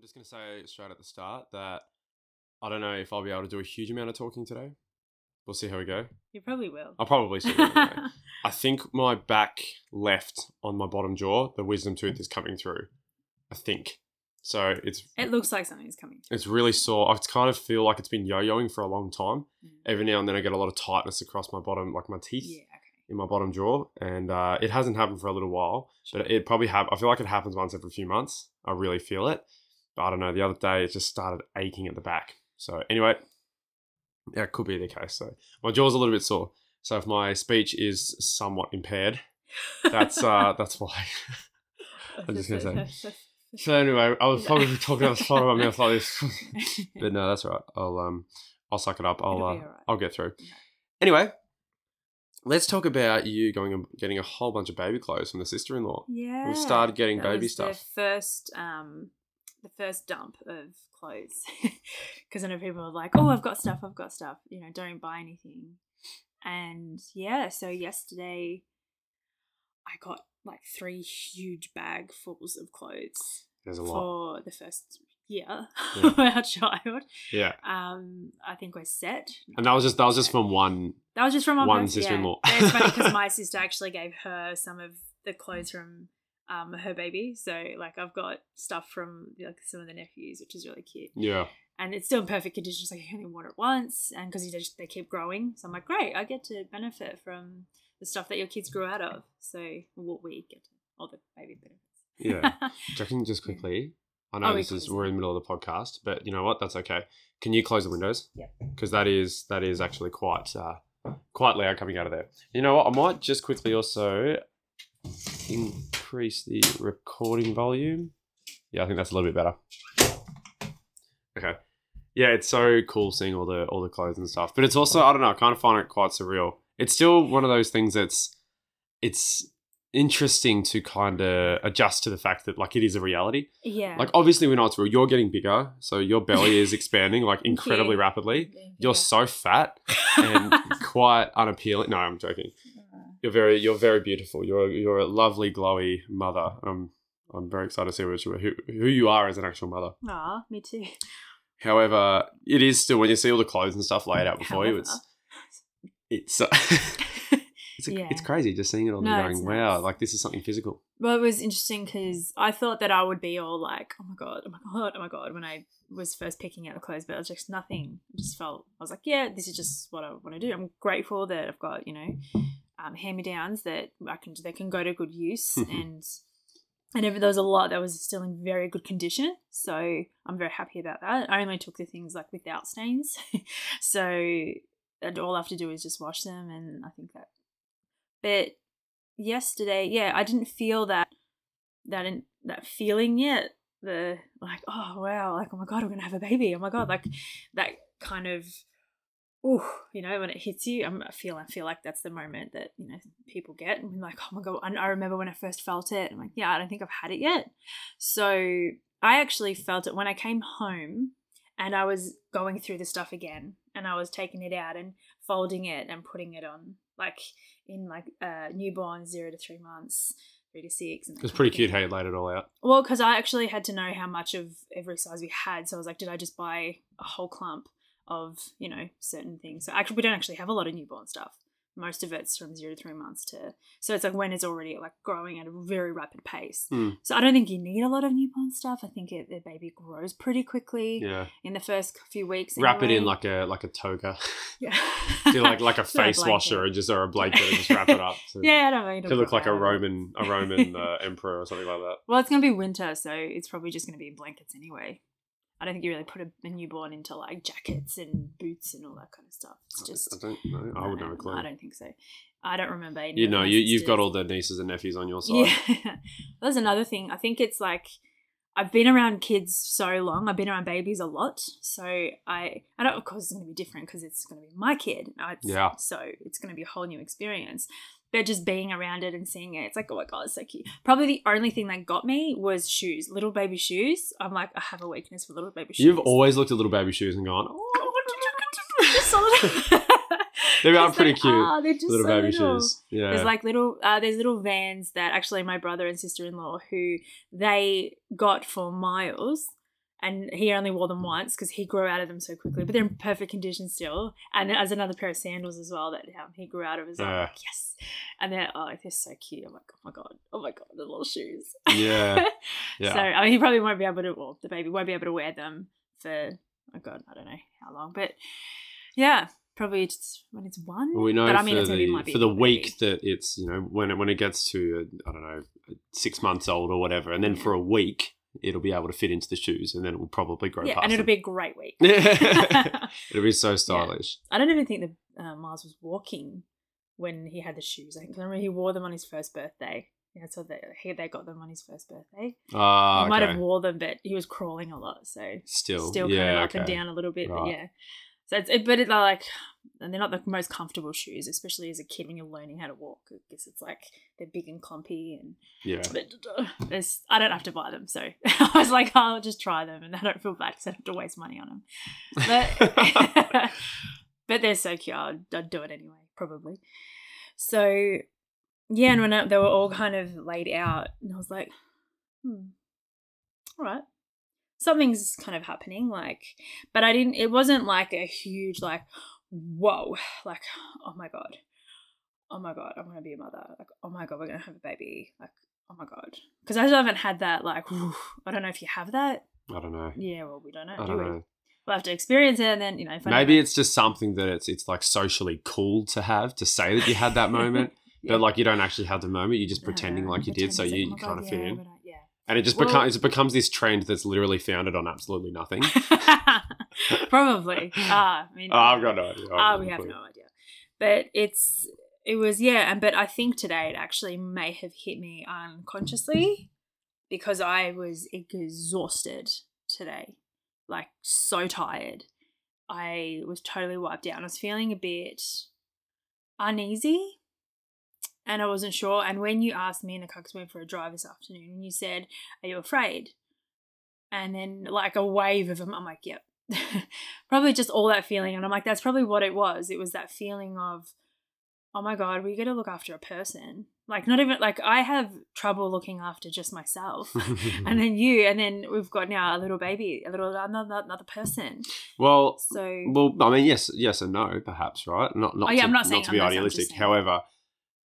I'm just going to say straight at the start that I don't know if I'll be able to do a huge amount of talking today. We'll see how we go. You probably will. I'll probably see. How we go. I think my back left on my bottom jaw, the wisdom tooth is coming through. I think. So it's it looks like something's coming. it's really sore. I kind of feel like it's been yo-yoing for a long time. Mm. Every now and then I get a lot of tightness across my bottom, like my teeth Yeah, okay. in my bottom jaw, and uh, it hasn't happened for a little while. But it probably have. I feel like it happens once every few months. I really feel it. I don't know. The other day it just started aching at the back. So anyway, yeah, it could be the case. So my jaw's a little bit sore. So if my speech is somewhat impaired, that's uh that's why. I'm just gonna say. So anyway, I was probably talking out the side of my mouth like this, but no, that's all right. I'll um I'll suck it up. I'll uh, be alright. I'll get through. Anyway, let's talk about you going and getting a whole bunch of baby clothes from the sister-in-law. yeah. We've started getting baby stuff. The first, um, the first dump of clothes, because I know people are like, "Oh, I've got stuff. I've got stuff." You know, don't buy anything. And yeah, so yesterday, I got like three huge bagfuls of clothes There's a lot. for the first year Yeah. of our child. Yeah, Um, I think we're set. and that was just that was just from one. That was just from One sister-in-law. Yeah. It's funny because my sister actually gave her some of the clothes from um, her baby. So like I've got stuff from like some of the nephews, which is really cute, Yeah, and it's still in perfect condition. So you only water it once, and because just they keep growing, so I'm like, great, I get to benefit from the stuff that your kids grew out of. So what we get to, all the baby benefits. yeah. Do you reckon just quickly? I know Oh, this is we're in the middle of the podcast, but you know what? That's okay. Can you close the windows? Yeah. Because that is that is actually quite uh, quite loud coming out of there. You know what? I might just quickly also increase the recording volume. Yeah, I think that's a little bit better. Okay. Yeah, it's so cool seeing all the all the clothes and stuff. But it's also I don't know, I kind of find it quite surreal. It's still one of those things that's it's interesting to kind of adjust to the fact that like it is a reality. yeah. Like obviously we know it's real. You're getting bigger, so your belly is expanding like incredibly rapidly. You're so fat and quite unappealing. No, I'm joking. You're very you're very beautiful. You're you're a lovely glowy mother. Um I'm very excited to see what you, who, who you are as an actual mother. Ah, me too. However, it is still when you see all the clothes and stuff laid out before you, it's it's uh, it's, a, Yeah. it's crazy just seeing it all No, and going, wow, like this is something physical. Well, it was interesting because I thought that I would be all like, "Oh my god, oh my god, oh my god," when I was first picking out the clothes, but it was just nothing. I just felt I was like, "Yeah, this is just what I want to do." I'm grateful that I've got you know um, hand me downs that I can they can go to good use and and if there was a lot that was still in very good condition, so I'm very happy about that. I only took the things like without stains, so and all I have to do is just wash them, and I think that. But yesterday, yeah, I didn't feel that that in, that feeling yet. The like, oh wow, like oh my god, I'm gonna have a baby. Oh my god, like that kind of, ooh, you know, when it hits you, I'm, I feel I feel like that's the moment that you know people get. And I'm like, oh my god, I, I remember when I first felt it. I'm like, yeah, I don't think I've had it yet. So I actually felt it when I came home, and I was going through the stuff again, and I was taking it out and folding it and putting it on, like in like uh, newborn zero to three months, three to six. And It was pretty cute how you laid it all out. Well, because I actually had to know how much of every size we had, so I was like, did I just buy a whole clump of you know certain things? So actually, we don't actually have a lot of newborn stuff. Most of it's from zero to three months to, so it's like when it's already like growing at a very rapid pace. Mm. So I don't think you need a lot of newborn stuff. I think it, the baby grows pretty quickly Yeah. in the first few weeks. Wrap it in like a like a toga. yeah, Do like like a face washer blanket. and just or a blanket and just wrap it up. To, Yeah, I don't know. To look like a Roman a Roman uh, emperor or something like that. Well, it's gonna be winter, so it's probably just gonna be in blankets anyway. I don't think you really put a, a newborn into like jackets and boots and all that kind of stuff. It's just I don't know. I wouldn't have a clue. I don't think so. I don't remember. Any You know, you you've got all the nieces and nephews on your side. Yeah, that's another thing. I think it's like I've been around kids so long. I've been around babies a lot, so I I don't. Of course, it's going to be different because it's going to be my kid. It's, Yeah. So it's going to be a whole new experience. But just being around it and seeing it, it's like, oh my god, it's so cute. Probably the only thing that got me was shoes, little baby shoes. I'm like, I have a weakness for little baby shoes. You've always looked at little baby shoes and gone, oh, just little. They are pretty like, cute, ah, they're just little so baby little. shoes. Yeah. There's like little uh, there's little vans that actually my brother and sister in law who they got for Miles, and he only wore them once because he grew out of them so quickly. But they're in perfect condition still. And as another pair of sandals as well that um, he grew out of as well. Yeah. Like, yes, and they're oh they're so cute. I'm like oh my god, oh my god, the little shoes. Yeah. Yeah. So I mean, he probably won't be able to. Well, the baby won't be able to wear them for oh god, I don't know how long, but yeah, probably just when it's one. Well, we know but I mean, for it's the, for the week baby. that it's you know when it when it gets to uh, I don't know six months old or whatever, and then Yeah. for a week it'll be able to fit into the shoes, and then it will probably grow yeah, past. and it'll them. be a great week. Yeah. it'll be so stylish. I don't even think that uh, Mars was walking when he had the shoes. I think 'cause I remember he wore them on his first birthday. Yeah, so they he, they got them on his first birthday. Ah, he might okay. have wore them, but he was crawling a lot, so Still, still yeah, kind of up okay. and down a little bit. But yeah, so it's it, but it's like, and they're not the most comfortable shoes, especially as a kid when you're learning how to walk. I guess it's like they're big and clumpy, and Yeah, but there's, I don't have to buy them, so I was like, I'll just try them, and I don't feel bad because I don't have to waste money on them. But but they're so cute. I'd, I'd do it anyway, probably. So yeah, and when I, they were all kind of laid out, and I was like, hmm, all right, something's kind of happening. Like, but I didn't. It wasn't like a huge like, whoa, like oh my god, oh my god, I'm gonna be a mother. Like oh my god, we're gonna have a baby. Like oh my god, because I haven't had that. Like whew, I don't know if you have that. I don't know. Yeah, well we don't know. I do don't we? know. We'll have to experience it, and then you know. Maybe it's just something that it's it's like socially cool to have to say that you had that moment, Yeah. but like you don't actually have the moment. You're just No, pretending like you did, so you, like, oh kind of fit in. But I- yeah. And it just Well- becomes it becomes this trend that's literally founded on absolutely nothing. Probably. Ah, I mean, Oh, I've got no idea. Ah, we have no idea. But it's it was yeah, and but I think today it actually may have hit me unconsciously because I was exhausted today, like so tired. I was totally wiped out. I was feeling a bit uneasy. And I wasn't sure. And when you asked me in the we went for a drive this afternoon, and you said, Are you afraid? And then, like, a wave of them, I'm like, Yep. probably just all that feeling. And I'm like, That's probably what it was. It was that feeling of, Oh my God, we got to look after a person. Like, not even, like, I have trouble looking after just myself. and then you, and then we've got now a little baby, a little, another, another person. well, So, well, I mean, yes, yes and no, perhaps, right? Not, not. Oh, yeah, to, I'm not saying- not to be I'm not- I'm just idealistic. However,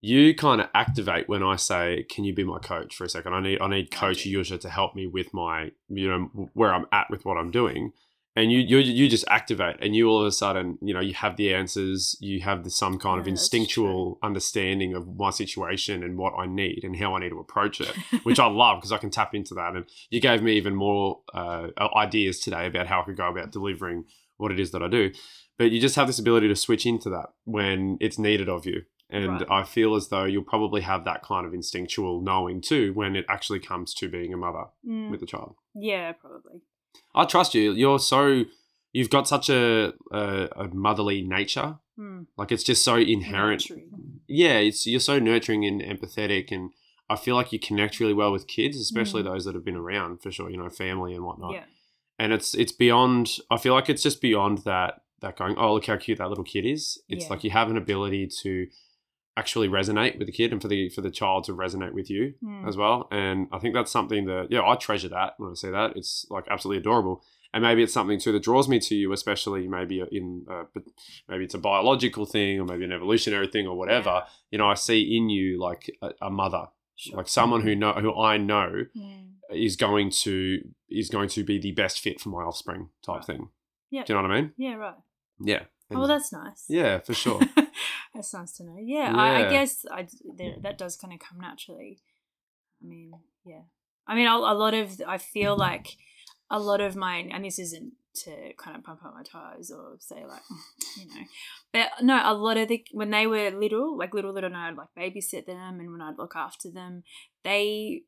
you kind of activate when I say, "Can you be my coach for a second? I need, I need Coach. Yuzha to help me with my, you know, where I'm at with what I'm doing." And you, you, you just activate, and you all of a sudden, you know, you have the answers. You have the, some kind of Yeah, that's instinctual understanding of my situation and what I need and how I need to approach it. which I love because I can tap into that. And you gave me even more uh, ideas today about how I could go about delivering what it is that I do. But you just have this ability to switch into that when it's needed of you. And Right. I feel as though you'll probably have that kind of instinctual knowing too when it actually comes to being a mother mm, with a child. yeah, probably. I trust you. You're so, you've got such a, a, a motherly nature. Mm, Like it's just so inherent nurturing. yeah, it's you're so nurturing and empathetic, and I feel like you connect really well with kids, especially Mm. those that have been around for sure. You know, family and whatnot. Yeah. And it's it's beyond. I feel like it's just beyond that. That going, oh look how cute that little kid is. It's Yeah. like you have an ability to actually resonate with the kid, and for the for the child to resonate with you Mm. as well. And I think that's something that yeah, I treasure that when I see that. It's like absolutely adorable. And maybe it's something too that draws me to you, especially maybe in uh, but maybe it's a biological thing or maybe an evolutionary thing or whatever Yeah. you know, I see in you like a, a mother, Sure. like someone who know who I know Mm. is going to is going to be the best fit for my offspring type Right. thing. Yeah. Do you know what I mean? Yeah, right. Yeah. Oh, well, that's nice. yeah, for sure. that's nice to know. Yeah, I, I guess I, there, that does kind of come naturally. I mean, yeah. I mean, a, a lot of, I feel like a lot of mine, and this isn't to kind of pump up my tires or say like, you know, but no, a lot of the, when they were little, like little, little, and I'd like babysit them and when I'd look after them, they,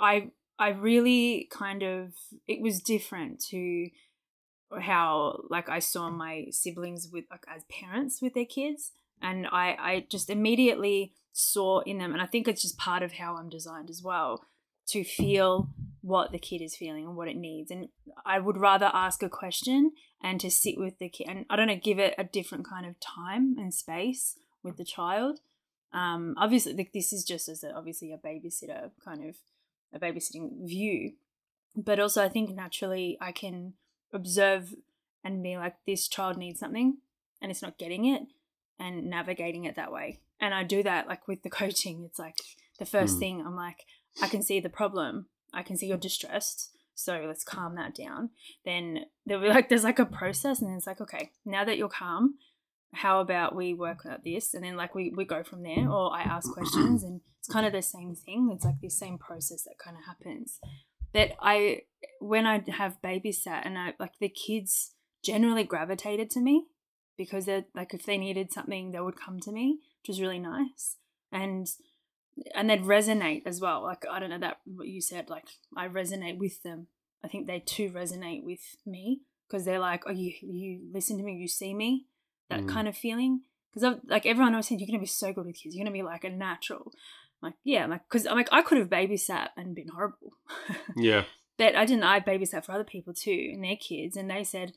I, I really kind of, it was different to how like I saw my siblings with like as parents with their kids and I I just immediately saw in them and I think it's just part of how I'm designed as well to feel what the kid is feeling and what it needs. And I would rather ask a question and to sit with the kid and I don't know give it a different kind of time and space with the child. Um obviously like this is just as a, obviously a babysitter kind of a babysitting view. But also I think naturally I can observe and be like, this child needs something and it's not getting it and navigating it that way. And I do that like with the coaching. It's like the first Mm. thing I'm like, I can see the problem. I can see you're distressed. So let's calm that down. Then there'll be like there's like a process and it's like, okay, now that you're calm, how about we work out this? And then like we, we go from there or I ask questions and it's kind of the same thing. It's like the same process that kind of happens. That I when I have babysat and I like the kids generally gravitated to me because they're like if they needed something they would come to me, which was really nice. And and they'd resonate as well. Like I don't know that what you said. Like I resonate with them. I think they too resonate with me because they're like, oh, you you listen to me, you see me, that Mm. kind of feeling. Because like everyone always said, you're gonna be so good with kids. You're gonna be like a natural. Like yeah, like because I'm like I could have babysat and been horrible. Yeah. but I didn't. I babysat for other people too and their kids, and they said,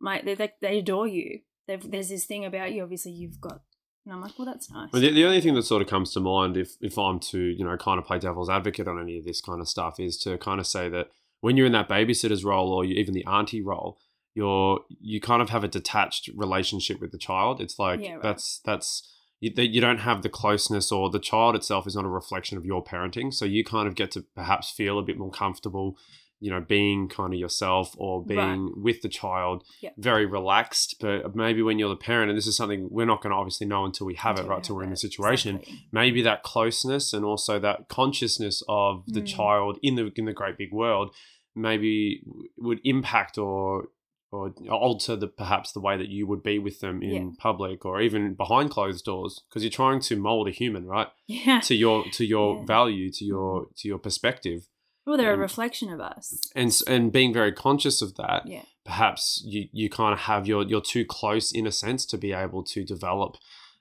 my they they, they adore you. They've, there's this thing about you. Obviously, you've got. And I'm like, well, that's nice. Well, the, the only thing that sort of comes to mind, if if I'm to you know kind of play devil's advocate on any of this kind of stuff, is to kind of say that when you're in that babysitter's role or you, even the auntie role, you're you kind of have a detached relationship with the child. It's like Yeah, right. that's that's you, that you don't have the closeness or the child itself is not a reflection of your parenting. So you kind of get to perhaps feel a bit more comfortable, you know, being kind of yourself or being Right. with the child, Yeah. very relaxed. But maybe when you're the parent, and this is something we're not going to obviously know until we have it, right? Until we're in the situation Exactly. maybe that closeness and also that consciousness of the Mm. child in the in the great big world maybe would impact or or alter the perhaps the way that you would be with them in Yeah. public or even behind closed doors because you're trying to mold a human right Yeah. to your to your Yeah. value to your to your perspective Well, they're a reflection of us. and and being very conscious of that Yeah. perhaps you you kind of have your you're too close in a sense to be able to develop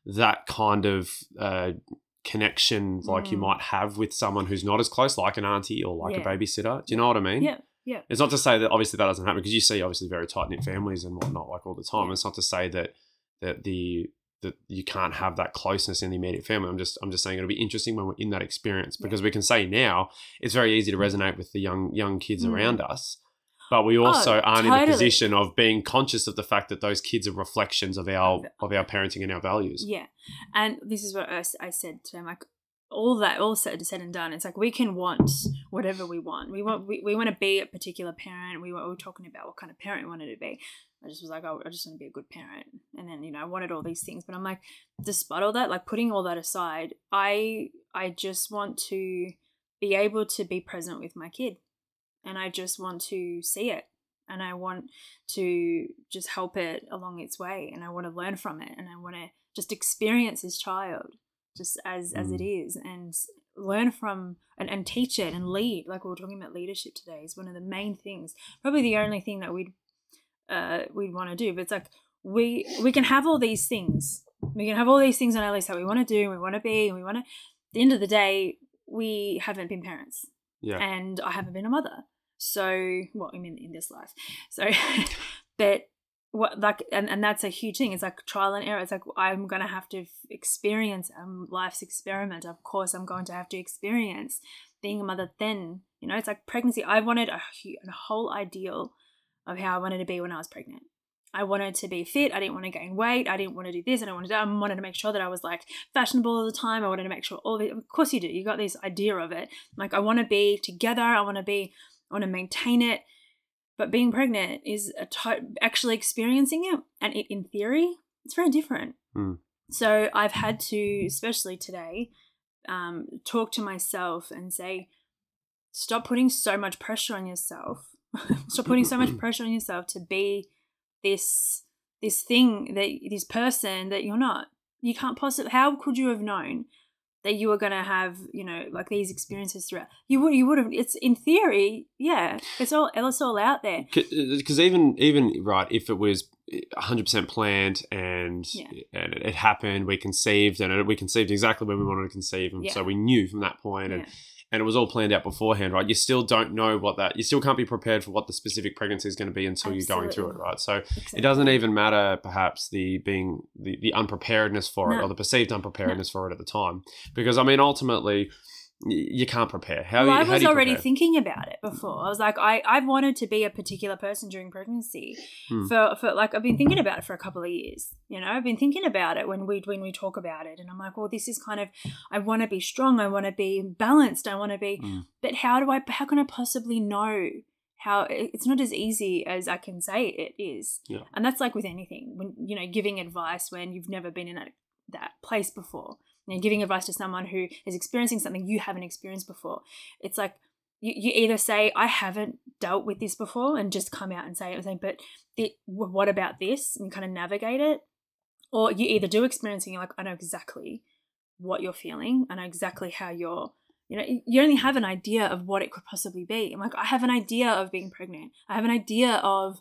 that kind of uh, connection like you Mm. might have with someone who's not as close, like an auntie or like Yeah. a babysitter. Do you know what I mean? Yeah. Yeah. It's not to say that obviously that doesn't happen because you see obviously very tight knit families and whatnot like all the time. Yeah. It's not to say that that the that you can't have that closeness in the immediate family. I'm just I'm just saying it'll be interesting when we're in that experience Yeah. because we can say now it's very easy to resonate with the young young kids Mm. around us. But we also Oh, aren't in the position of being conscious of the fact that those kids are reflections of our Of- our parenting and our values. Yeah. And this is what I said to him like, all that, all said, said and done, it's like we can want whatever we want. We want, we, we want to be a particular parent. We were, we were talking about what kind of parent we wanted to be. I just was like, oh, I just want to be a good parent. And then, you know, I wanted all these things. But I'm like, despite all that, like putting all that aside, I I just want to be able to be present with my kid. And I just want to see it. And I want to just help it along its way. And I want to learn from it. And I want to just experience this child just as as it mm. is and learn from and, and teach it and lead like we were talking about leadership today is one of the main things probably the only thing that we'd uh we'd want to do but it's like we we can have all these things we can have all these things on our list that we want to do and we want to be and we want to at the end of the day we haven't been parents Yeah. and I haven't been a mother. So, well, I mean, in this life. So, but what like, and, and that's a huge thing. It's like trial and error. It's like I'm gonna have to experience um, life's experiment. Of course, I'm going to have to experience being a mother. Then, you know, it's like pregnancy. I wanted a, a whole ideal of how I wanted to be when I was pregnant. I wanted to be fit. I didn't want to gain weight. I didn't want to do this. I didn't want to do that. I wanted to make sure that I was like fashionable all the time. I wanted to make sure all the, of course you do. You got this idea of it. Like I want to be together. I want to be, I want to maintain it. But being pregnant is a to- actually experiencing it. And it, in theory, it's very different. Hmm. So I've had to, especially today, um, talk to myself and say, stop putting so much pressure on yourself. stop putting so much pressure on yourself to be this this thing that this person that you're not. You can't possibly. How could you have known that you were going to have you know like these experiences throughout? You would you would have. It's in theory, yeah. It's all it's all out there. because uh, even even right if it was 100% planned and Yeah. and it, happened we conceived and it, we conceived exactly when we mm. wanted to conceive and Yeah. so we knew from that point and Yeah. And it was all planned out beforehand right? You still don't know what that you still can't be prepared for what the specific pregnancy is going to be until you're going through it right? So Exactly. it doesn't even matter perhaps the being the, the unpreparedness for it or the perceived unpreparedness for it at the time. Because i mean ultimately you can't prepare. How, well, I was already prepare? thinking about it before. I was like, I, I've wanted to be a particular person during pregnancy Hmm. for, for like I've been thinking about it for a couple of years. You know, I've been thinking about it when we when we talk about it, and I'm like, well, this is kind of I want to be strong. I want to be balanced. I want to be, Hmm. but how do I? How can I possibly know? How it's not as easy as I can say it is, Yeah. and that's like with anything. When you know, giving advice when you've never been in that that place before, you know, giving advice to someone who is experiencing something you haven't experienced before. It's like you, you either say, I haven't dealt with this before and just come out and say it, but it, what about this? And kind of navigate it. Or you either do experience and you're like, I know exactly what you're feeling. I know exactly how you're, you know, you only have an idea of what it could possibly be. I'm like, I have an idea of being pregnant. I have an idea of,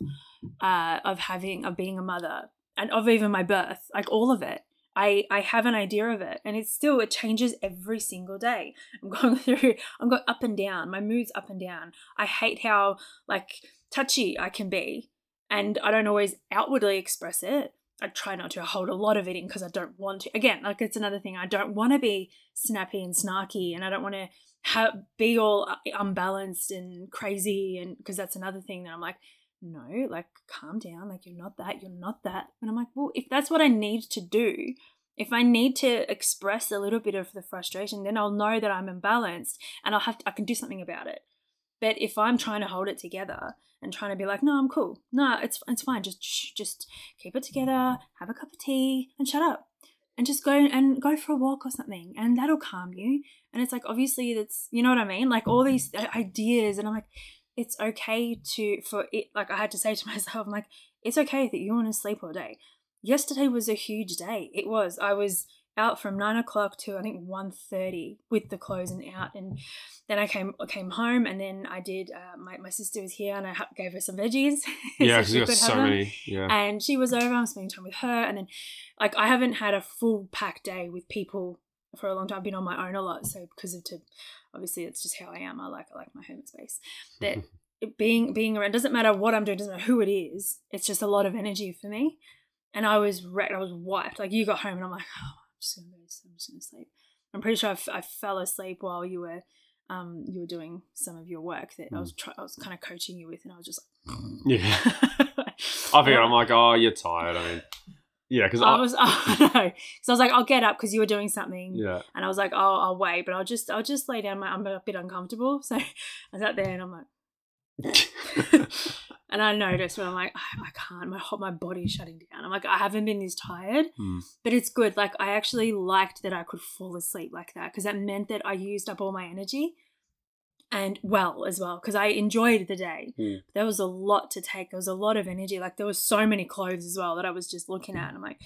uh, of having, of being a mother and of even my birth, like all of it. I, I have an idea of it and it's still it changes every single day. I'm going through i'm going up and down. My mood's up and down. I hate how like touchy i can be and i don't always outwardly express it. I try not to hold a lot of it in because i don't want to. Again like it's another thing. I don't want to be snappy and snarky and i don't want to ha- be all uh, unbalanced and crazy and because that's another thing that i'm like no, like calm down, like you're not that, you're not that. And I'm like, well, if that's what I need to do, if I need to express a little bit of the frustration, then I'll know that I'm imbalanced and I'll have to, I can do something about it. But if I'm trying to hold it together and trying to be like, no, I'm cool. No, it's it's fine. Just just keep it together, have a cup of tea, and shut up, and just go and go for a walk or something, and that'll calm you. And it's like obviously that's you know what I mean, like all these ideas, and I'm like, it's okay to for it. Like I had to say to myself, I'm like, it's okay that you want to sleep all day. Yesterday was a huge day. It was. I was out from nine o'clock to I think 1.30 with the clothes and out, and then I came came home, and then I did. Uh, my my sister was here, and I ha- gave her some veggies. Yeah, so she got so many. Yeah. And she was over. I'm spending time with her, and then like I haven't had a full packed day with people for a long time. I've been on my own a lot, so because of to obviously it's just how I am. I like I like my home space. That it being being around doesn't matter what I'm doing, doesn't matter who it is. It's just a lot of energy for me. And I was wrecked. I was wiped. Like you got home, and I'm like, oh, I'm just gonna go. I'm just gonna sleep. I'm pretty sure I, f- I fell asleep while you were um you were doing some of your work that I was try- I was kind of coaching you with, and I was just like, yeah. I figured I'm like, oh, you're tired. I mean, yeah, because I I, was, I know, because I was like, I'll get up because you were doing something, yeah, and I was like, oh, I'll wait, but I'll just, I'll just lay down. I'm a bit uncomfortable, so I sat there and I'm like, and I noticed when I'm like, I, I can't, my whole, my body's shutting down. I'm like, I haven't been this tired, Hmm. but it's good. Like I actually liked that I could fall asleep like that because that meant that I used up all my energy. And well as well, because I enjoyed the day. Hmm. There was a lot to take. There was a lot of energy. Like there was so many clothes as well that I was just looking at. And I'm like,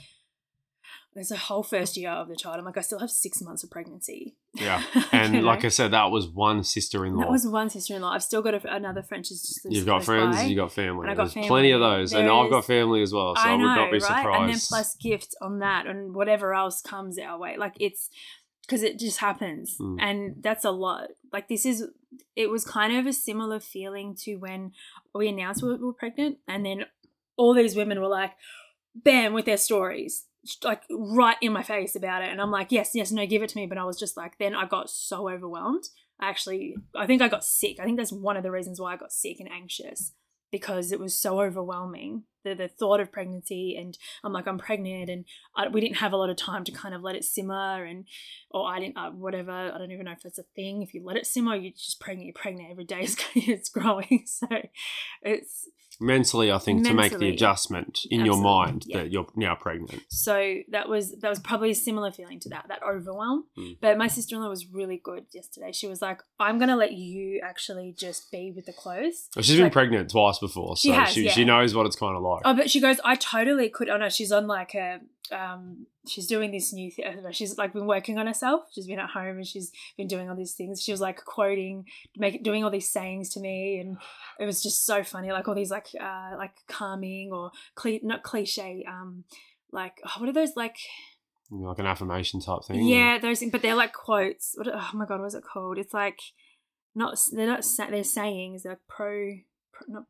there's a whole first year of the child. I'm like, I still have six months of pregnancy. yeah. And know? like I said, that was one sister-in-law. that was one sister-in-law. I've still got a, another French. You've got friends, you got family. And I got There's family. plenty of those, and I've got family as well, so I, I know, would not be right? surprised. And then plus gifts on that, and whatever else comes our way. Like it's because it just happens, Mm. and that's a lot. Like this is, it was kind of a similar feeling to when we announced we were pregnant, and then all these women were like, bam, with their stories. Like right in my face about it, and I'm like, yes, yes, no, give it to me. But I was just like, then I got so overwhelmed. I actually, I think I got sick. I think that's one of the reasons why I got sick and anxious because it was so overwhelming. The, the thought of pregnancy, and I'm like, I'm pregnant, and I, we didn't have a lot of time to kind of let it simmer, and or I didn't, uh, whatever. I don't even know if that's a thing. If you let it simmer, you're just pregnant. You're pregnant every day. It's, it's growing, so it's mentally, I think, to make the adjustment in your mind yeah. that you're now pregnant. so that was that was probably a similar feeling to that that overwhelm Mm. but my sister-in-law was really good yesterday she was like i'm gonna let you actually just be with the clothes Well, She's been pregnant twice before, so She has, she, yeah. she knows what it's kind of like. Oh, but she goes, I totally could. Oh no, she's on like a, um, she's doing this new thing. She's like been working on herself. She's been at home and she's been doing all these things. She was like quoting, make doing all these sayings to me, and it was just so funny. Like all these like, uh, like calming or cli- not cliche, um, like oh, what are those like? like an affirmation type thing. Yeah, those. But they're like quotes. What? Oh my god, what's it called? It's like not. They're not. They're sayings. They're pro. pro not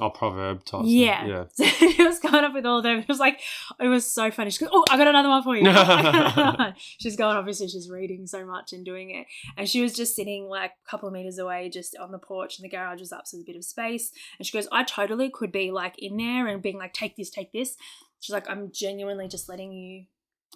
Oh, proverb type. Yeah. Yeah. So she was going up with all of them. It was like, it was so funny. She goes, Oh, I got another one for you. I got another one." she's going, obviously, she's reading so much and doing it. And she was just sitting like a couple of meters away, just on the porch, and the garage was up, so there's a bit of space. And she goes, I totally could be like in there and being like, Take this, take this. She's like, I'm genuinely just letting you.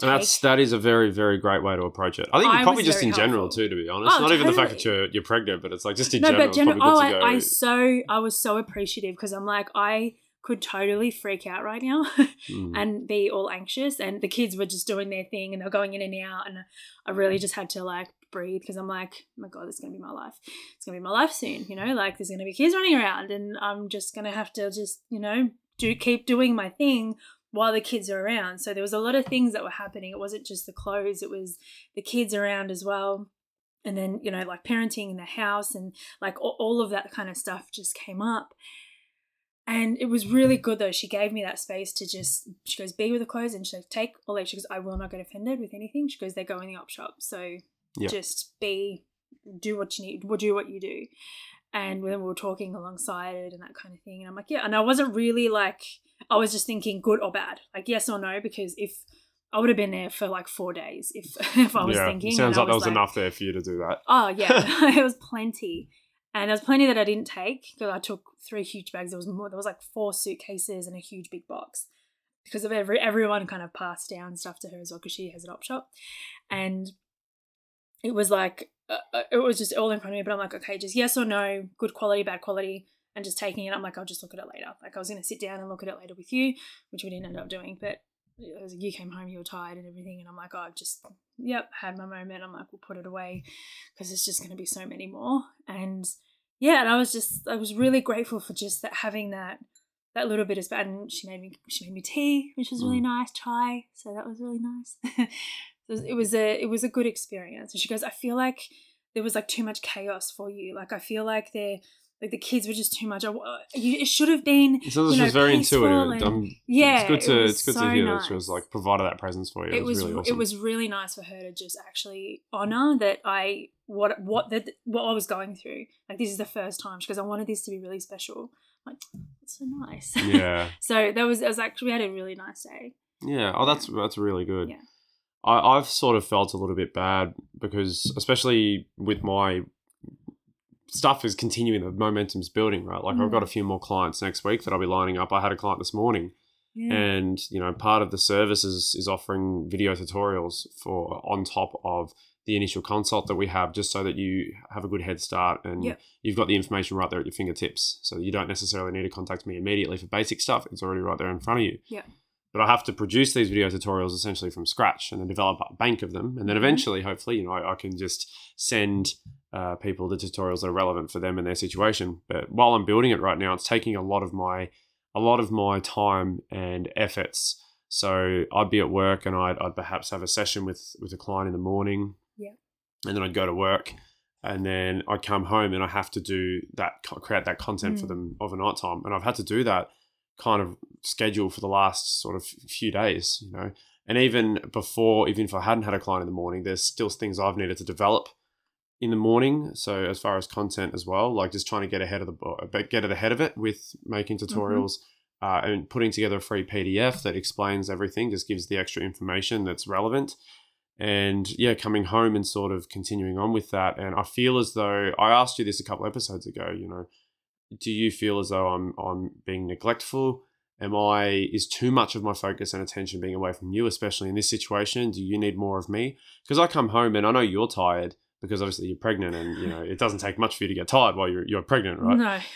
And that's that is a very very great way to approach it. I think I probably just in general too, to be honest. Oh, Not even the fact that you're you're pregnant, but it's like just in no, general. but general, oh, probably good to I. I so I was so appreciative because I'm like I could totally freak out right now Mm. and be all anxious, and the kids were just doing their thing and they're going in and out, and I really just had to like breathe because I'm like, oh my god, this is gonna be my life. It's gonna be my life soon, you know. Like there's gonna be kids running around, and I'm just gonna have to just you know do keep doing my thing while the kids are around. So there was a lot of things that were happening. It wasn't just the clothes; it was the kids around as well. And then you know like parenting in the house and like all, of that kind of stuff just came up. And it was really good though. She gave me that space to just she goes be with the clothes and she goes take all leave she goes i will not get offended with anything. She goes they go in the op shop. So Yeah. just be do what you need do what you do. And then we were talking alongside it and that kind of thing. And i'm like yeah and i wasn't really like i was just thinking good or bad like yes or no because if I would have been there for like four days if if I was yeah. thinking. Sounds like there was like, enough there for you to do that. Oh yeah, it was plenty, and there was plenty that I didn't take because I took three huge bags. There was more. There was like four suitcases and a huge big box because of every everyone kind of passed down stuff to her as well because she has an op shop, and it was like uh, uh, it was just all in front of me. But I'm like, okay, just yes or no, good quality, bad quality, and just taking it. I'm like, I'll just look at it later. Like I was gonna sit down and look at it later with you, which we didn't end up doing, but. was- You came home, you were tired and everything, and I'm like, oh, I've just, yep, had my moment. I'm like, we'll put it away because it's just going to be so many more. And yeah, and I was just, I was really grateful for just that having that, that little bit of space. And she made me, she made me tea, which was really mm. nice, chai. So that was really nice. it, was, a, it was a good experience. And she goes, I feel like there was like too much chaos for you. Like I feel like they're, like the kids were just too much. I, uh, it should have been. So this you know, was very intuitive. and- yeah, it's good it to was it's good so to hear that she was like provided that presence for you. it was really awesome. it was really nice for her to just actually honor that I what what that what I was going through. Like this is the first time because I wanted this to be really special. I'm like that's so nice. yeah. so that was it was actually we had a really nice day. Yeah. Oh, that's that's really good. Yeah. I, I've sort of felt a little bit bad because, especially with my stuff is continuing, the momentum's building, right? Like I've Mm. got a few more clients next week that I'll be lining up. I had a client this morning, Yeah. and you know, part of the service is, is offering video tutorials for on top of the initial consult that we have, just so that you have a good head start and Yep. you've got the information right there at your fingertips. So you don't necessarily need to contact me immediately for basic stuff; it's already right there in front of you Yeah. But I have to produce these video tutorials essentially from scratch and then develop a bank of them. And then Mhm. eventually, hopefully, you know, I, I can just send uh, people the tutorials that are relevant for them and their situation. But while I'm building it right now, it's taking a lot of my a lot of my time and efforts. So I'd be at work and I'd, I'd perhaps have a session with with a client in the morning. Yeah. And then I'd go to work. And then I'd come home and I have to do that, create that content for Mm. them overnight time. And I've had to do that kind of schedule for the last sort of few days, you know. And even before, even if I hadn't had a client in the morning, there's still things I've needed to develop in the morning. So as far as content as well, like just trying to get ahead of the but get it ahead of it with making tutorials uh, and putting together a free PDF that explains everything, just gives the extra information that's relevant. And yeah, coming home and sort of continuing on with that. And I feel as though I asked you this a couple episodes ago. You know, do you feel as though I'm I'm being neglectful? Am I is too much of my focus and attention being away from you, especially in this situation? Do you need more of me? Because I come home and I know you're tired because obviously you're pregnant and you know it doesn't take much for you to get tired while you're you're pregnant, right? No.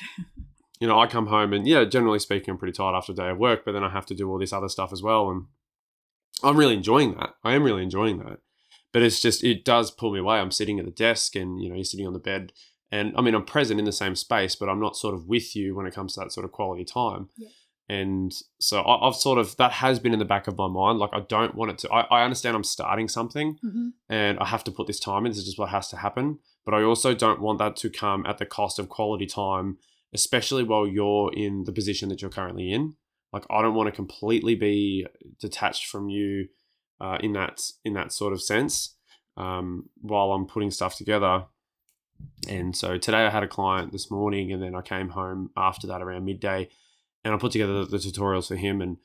You know, I come home and yeah, generally speaking, I'm pretty tired after a day of work, but then I have to do all this other stuff as well, and I'm really enjoying that. I am really enjoying that, but it's just it does pull me away. I'm sitting at the desk, and you know, you're sitting on the bed, and I mean, I'm present in the same space, but I'm not sort of with you when it comes to that sort of quality time. Yeah. And so I, I've sort of that has been in the back of my mind. Like I don't want it to. I, I understand I'm starting something, hmm and I have to put this time in. This is just what has to happen. But I also don't want that to come at the cost of quality time, especially while you're in the position that you're currently in. Like I don't want to completely be detached from you uh, in that in that sort of sense. Um, while I'm putting stuff together, And so today I had a client this morning, and then I came home after that around midday, and I put together the, the tutorials for him, and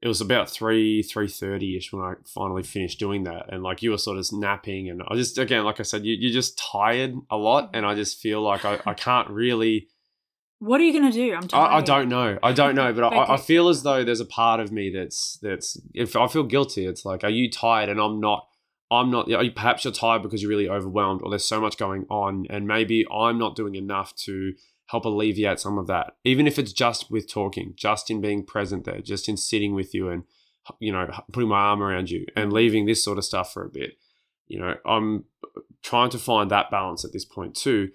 it was about three three thirty ish when I finally finished doing that, and like you were sort of napping, and I just again, like I said, you you're just tired a lot, and I just feel like I, I can't really. What are you gonna do? I'm tired. I, I don't know. I don't know, but I, I feel as though there's a part of me that's that's if I feel guilty, it's like, are you tired? And I'm not. I'm not. Perhaps you're tired because you're really overwhelmed, or there's so much going on, and maybe I'm not doing enough to help alleviate some of that. Even if it's just with talking, just in being present there, just in sitting with you, and you know, putting my arm around you, and leaving this sort of stuff for a bit. You know, I'm trying to find that balance at this point too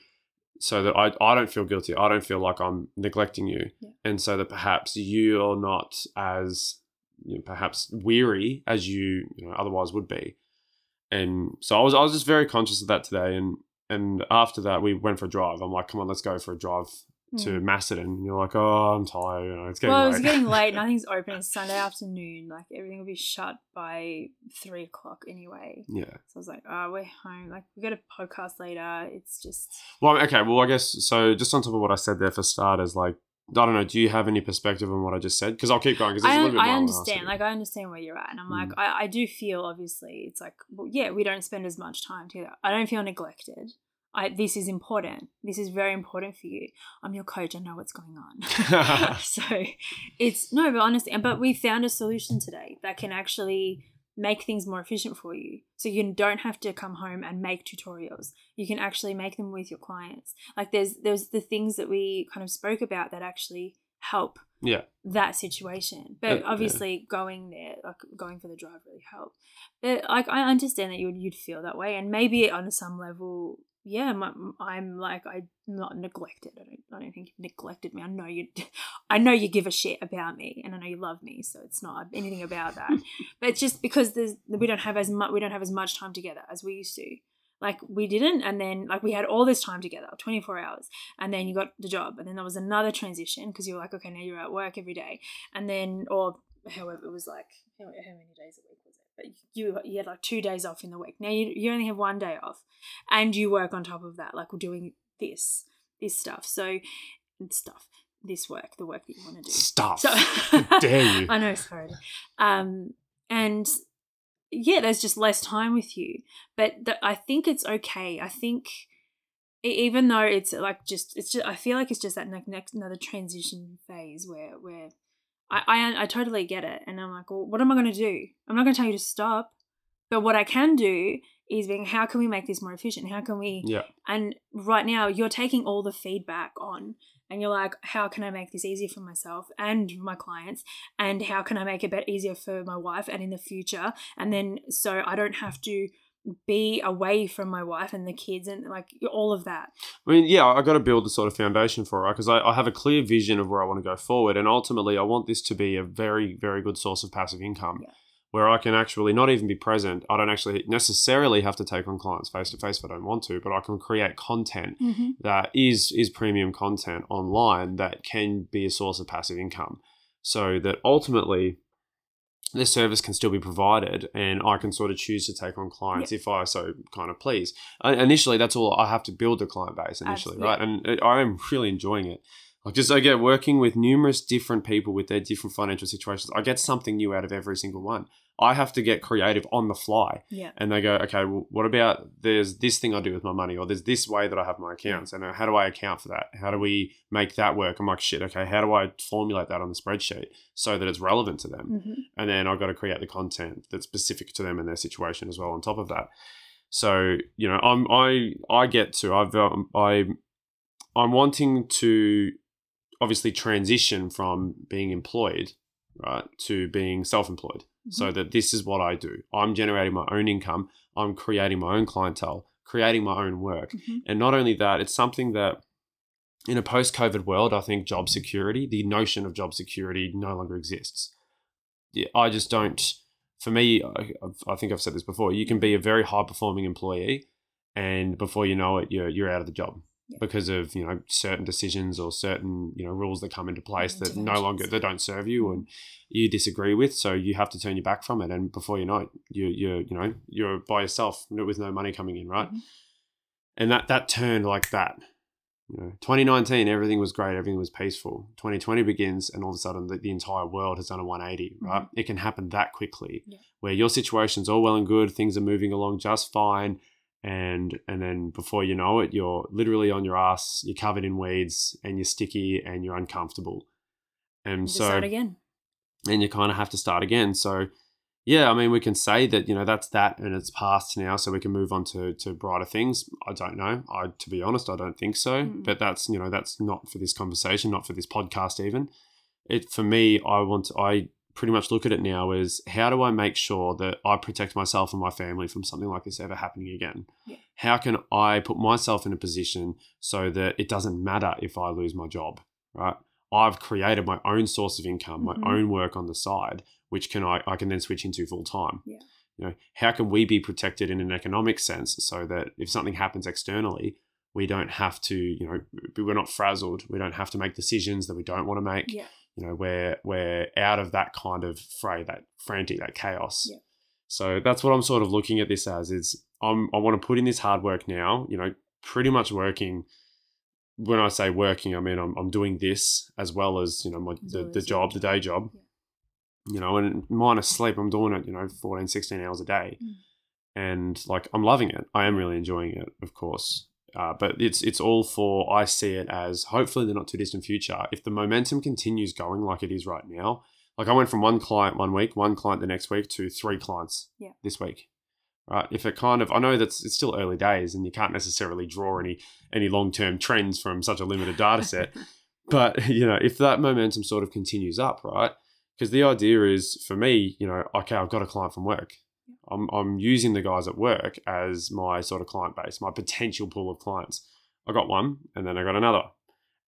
so that I, I don't feel guilty. I don't feel like I'm neglecting you. Yeah. And so that perhaps you're not as you know, perhaps weary as you, you know, otherwise would be. And so I was I was just very conscious of that today and and after that we went for a drive. I'm like, come on, let's go for a drive to Mm. Macedon. And you're like, oh, I'm tired. You know, it's getting well, it late. was getting late. Nothing's open. It's Sunday afternoon. Like everything will be shut by three o'clock anyway. yeah. So I was like, oh, we're home. Like we got a podcast later. It's just Well, okay. Well, I guess so. Just on top of what I said there for starters, like I don't know. Do you have any perspective on what I just said? Because I'll keep going. Because I, a little bit I I understand. Like I understand where you're at, and I'm like, Mm. I, I do feel obviously it's like, well, yeah, we don't spend as much time together. I don't feel neglected. I this is important. This is very important for you. I'm your coach. I know what's going on. so it's no, but honestly, but we found a solution today that can actually make things more efficient for you. So you don't have to come home and make tutorials. You can actually make them with your clients. Like there's there's the things that we kind of spoke about that actually help yeah. that situation. But Uh, yeah. obviously, going there, like going for the drive, really helped. But like, I understand that you would you'd feel that way, and maybe on some level, yeah, my, I'm like I'm not neglected. I don't, I don't think you've neglected me. I know you, I know you give a shit about me, and I know you love me. So it's not anything about that. but it's just because there's we don't have as much we don't have as much time together as we used to. Like we didn't, and then like we had all this time together, 24 hours, and then you got the job, and then there was another transition because you were like, okay, now you're at work every day, and then or however it was like how, how many days a week was it? You you had like two days off in the week. Now you you only have one day off, and you work on top of that, like we're doing this this stuff. So stuff this work, the work that you want to do. Stuff. So dare you. I know, sorry. Um, and yeah, there's just less time with you. But th- I think it's okay. I think even though it's like just it's just I feel like it's just that ne- next another transition phase where where I, I I totally get it, and I'm like, well, what am I going to do? I'm not going to tell you to stop, but what I can do is being how can we make this more efficient? How can we Yeah. and right now, you're taking all the feedback on, and you're like, how can I make this easier for myself and my clients? And how can I make it better, easier for my wife and in the future? And then so I don't have to be away from my wife and the kids and like all of that. I mean, yeah, I got to build the sort of foundation for it, right? Because I, I have a clear vision of where I want to go forward, and ultimately, I want this to be a very, very good source of passive income, Yeah. where I can actually not even be present. I don't actually necessarily have to take on clients face to face if I don't want to, but I can create content Mm-hmm. that is is premium content online that can be a source of passive income, so that ultimately. This service can still be provided, and I can sort of choose to take on clients if I so kind of please. Uh, initially that's all i have to build a client base initially Absolutely. right and i am really enjoying it like just again working with numerous different people with their different financial situations i get something new out of every single one i have to get creative on the fly Yeah. and they go okay well what about there's this thing i do with my money or there's this way that i have my accounts and uh, how do i account for that how do we make that work i'm like shit okay how do i formulate that on the spreadsheet so that it's relevant to them Mm-hmm. and then I've got to create the content that's specific to them and their situation as well. On top of that, so you know, I'm I I get to I've um, I I'm wanting to obviously transition from being employed right to being self-employed, so that this is what I do. I'm generating my own income. I'm creating my own clientele, creating my own work, Mm-hmm. and not only that, it's something that in a post COVID world, I think job security, the notion of job security no longer exists. I just don't, for me, I, I think I've said this before, you can be a very high performing employee and before you know it, you're, you're out of the job. Yeah. Because of you know certain decisions or certain you know rules that come into place that no longer that don't serve you and you disagree with, so you have to turn your back from it. And before you know it, you you you know you're by yourself with no money coming in, right? Mhm. and that that turned like that. You know, 2019, everything was great, everything was peaceful. 2020 begins, and all of a sudden, the, the entire world has done a 180. Right? It can happen that quickly, Yeah. where your situation's all well and good, things are moving along just fine, and and then before you know it, you're literally on your ass, you're covered in weeds, and you're sticky, and you're uncomfortable. And so, start again. and you kind of have to start again. So, yeah, I mean, we can say that you know that's that, and it's past now, so we can move on to to brighter things. I don't know. I, to be honest, I don't think so. Mm. But that's you know that's not for this conversation, not for this podcast, even. It for me, I want to, I pretty much look at it now is how do I make sure that I protect myself and my family from something like this ever happening again? Yeah. How can I put myself in a position so that it doesn't matter if I lose my job, right? I've created my own source of income, Mhm. my own work on the side, which can I, I can then switch into full time. Yeah. You know, how can we be protected in an economic sense so that if something happens externally, we don't have to, you know, we're not frazzled. We don't have to make decisions that we don't want to make. Yeah. You know, we're we're out of that kind of fray, that frantic, that chaos. Yeah. So that's what I'm sort of looking at this as is I'm I want to put in this hard work now, you know, pretty much working when I say working, I mean I'm, I'm doing this as well as, you know, my the, the job, the day job. Yeah. You know, and minus sleep, I'm doing it, you know, 14, 16 hours a day. Mm. And like I'm loving it. I am really enjoying it, of course. Uh, but it's it's all for I see it as hopefully the not too distant future. If the momentum continues going like it is right now, like I went from one client one week, one client the next week to three clients Yeah. this week. Right. If it kind of I know that's it's still early days and you can't necessarily draw any any long term trends from such a limited data set. but you know, if that momentum sort of continues up, right? Because the idea is for me, you know, okay, I've got a client from work. I'm, I'm using the guys at work as my sort of client base, my potential pool of clients. I got one, and then I got another,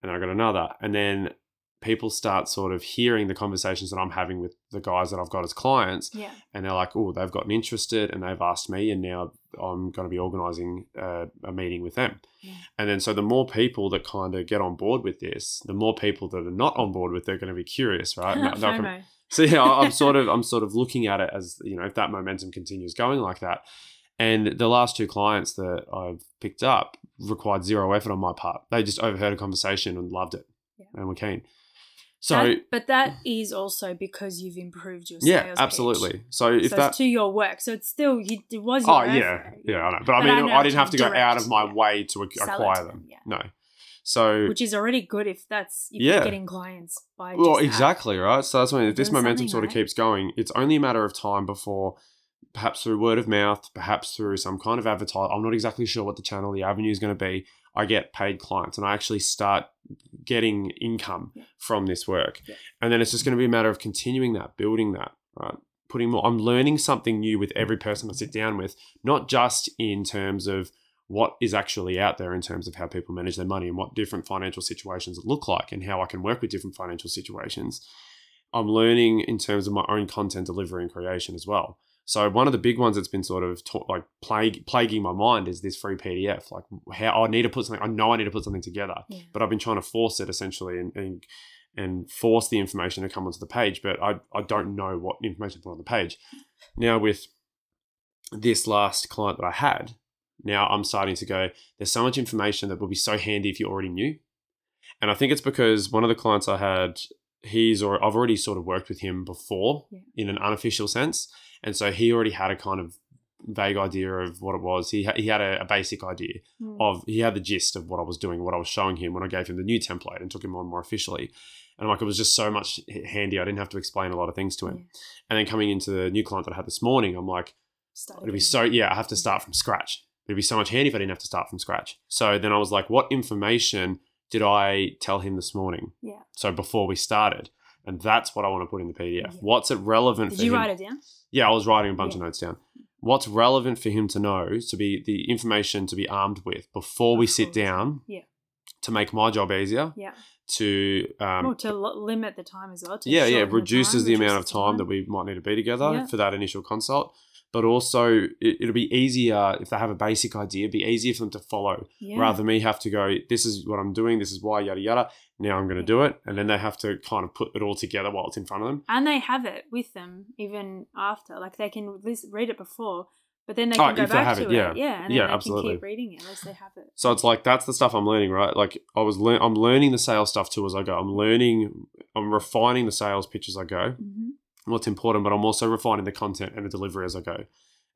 and then I got another, and then people start sort of hearing the conversations that I'm having with the guys that I've got as clients, yeah. and they're like, "Oh, they've gotten interested, and they've asked me, and now I'm going to be organising uh, a meeting with them." Yeah. And then, so the more people that kind of get on board with this, the more people that are not on board with, they're going to be curious, right? And they'll come- FOMO. So yeah, I- I'm sort of I'm sort of looking at it as you know if that momentum continues going like that, and the last two clients that I've picked up required zero effort on my part. They just overheard a conversation and loved it, Yeah. and were keen. So That- but that is also because you've improved your yeah, absolutely. pitch. So if so that to your work. So it's still you, it was oh, your oh yeah effort, yeah I know, but I mean I I, didn't have to go out of my yeah. way to ac- Sell it acquire them. them, yeah. No, so which is already good if that's if Yeah. you're getting clients by Well, just that. exactly, right? So that's when if this momentum sort of eh? keeps going, it's only a matter of time before perhaps through word of mouth, perhaps through some kind of advertise. I'm not exactly sure what the channel, the avenue is going to be. I get paid clients and I actually start getting income Yeah. from this work. Yeah. And then it's just going to be a matter of continuing that, building that, right? Putting more, I'm learning something new with every person I sit down with, not just in terms of what is actually out there in terms of how people manage their money and what different financial situations look like and how I can work with different financial situations. I'm learning in terms of my own content delivery and creation as well. So one of the big ones that's been sort of ta- like plague, plaguing my mind is this free PDF. Like how I need to put something. I know I need to put something together, Yeah. but I've been trying to force it essentially and and, and force the information to come onto the page. But I I don't know what information to put on the page. Now with this last client that I had, now I'm starting to go. There's so much information that would be so handy if you already knew. And I think it's because one of the clients I had, he's or I've already sort of worked with him before Yeah. in an unofficial sense, and so he already had a kind of vague idea of what it was. He ha- he had a, a basic idea Mm. of he had the gist of what I was doing, what I was showing him when I gave him the new template and took him on more officially. And I'm like it was just so much handy. I didn't have to explain a lot of things to him. Yeah. And then coming into the new client that I had this morning, I'm like, It'd be so yeah, I have to start from scratch. It'd be so much handy if I didn't have to start from scratch. So then I was like, what information did I tell him this morning? Yeah. So before we started. And that's what I want to put in the PDF. Yeah. What's it relevant for? Did for you him? write it down? Yeah, I was writing a bunch Yeah. of notes down. What's relevant for him to know, to be the information to be armed with before we Of sit down Yeah. to make my job easier, Yeah. to um, well, to l- limit the time as well. To yeah, yeah, reduces the, time, amount of the time that we might need to be together Yeah. for that initial consult. But also, it, it'll be easier if they have a basic idea. It'd be easier for them to follow yeah. rather than me have to go. This is what I'm doing. This is why yada yada. Now I'm going to do it, and then they have to kind of put it all together while it's in front of them. and they have it with them even after. Like they can read it before, But then they Oh, can go if they back have to it, yeah. Yeah, and then Yeah, they absolutely. can keep reading it unless they have it. So it's like that's the stuff I'm learning, right? Like I was, lear- I'm learning the sales stuff too as I go. I'm learning, I'm refining the sales pitch as I go. hmm What's important, but I'm also refining the content and the delivery as I go.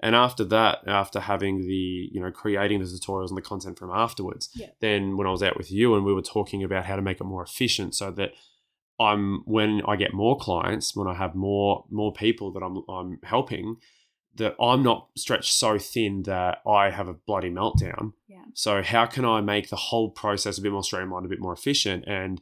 And after that, after having the, you know, creating the tutorials and the content from afterwards, Yeah. then when I was out with you and we were talking about how to make it more efficient so that I'm when I get more clients, when I have more more people that I'm I'm helping, that I'm not stretched so thin that I have a bloody meltdown. Yeah. So how can I make the whole process a bit more streamlined, a bit more efficient? And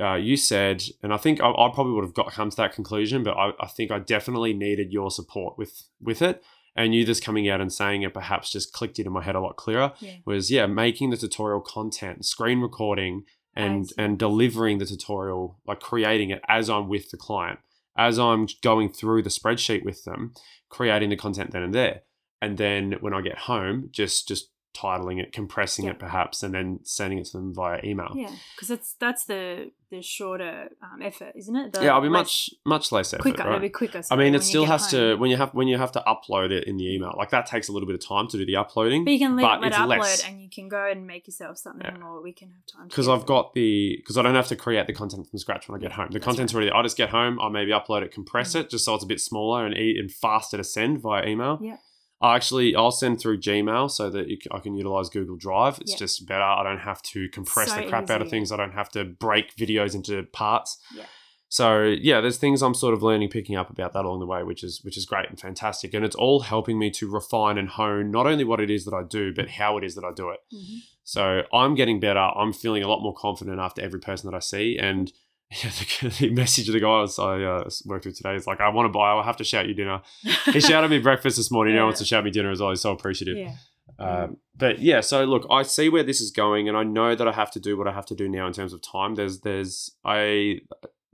uh, you said, and I think I, I probably would have got come to that conclusion, but I, I think I definitely needed your support with with it. And you just coming out and saying it perhaps just clicked into my head a lot clearer. Yeah. Was yeah, making the tutorial content, screen recording, and and delivering the tutorial, like creating it as I'm with the client, as I'm going through the spreadsheet with them, creating the content then and there, and then when I get home, just just titling it, compressing Yeah. it perhaps, and then sending it to them via email. Yeah, because that's that's the the shorter um, effort, isn't it? The Yeah, I'll be much much less effort. quicker. right? It'll be quicker. I mean, it still has home. to when you have when you have to upload it in the email. Like that takes a little bit of time to do the uploading. But you can leave but let it upload, less. and you can go and make yourself something, Yeah. or we can have time. because. I've got the because I don't have to create the content from scratch when I get home. The that's content's right. already. I just get home. I maybe upload it, compress Mhm. it, just so it's a bit smaller and, e- and faster to send via email. Yeah. I actually I'll send through Gmail so that I can utilize Google Drive. It's Yeah. just better. I don't have to compress So the crap out of things. I don't have to break videos into parts. Yeah. So yeah, there's things I'm sort of learning, picking up about that along the way, which is which is great and fantastic, and it's all helping me to refine and hone not only what it is that I do, but how it is that I do it. Mhm. So I'm getting better. I'm feeling a lot more confident after every person that I see. And the, the message of the guys I uh, worked with today is like, I want to buy. I will have to shout you dinner. He shouted me breakfast this morning. He Yeah. wants to shout me dinner as well. He's so appreciative. Yeah. Um, but yeah, so look, I see where this is going, and I know that I have to do what I have to do now in terms of time. There's, there's, I,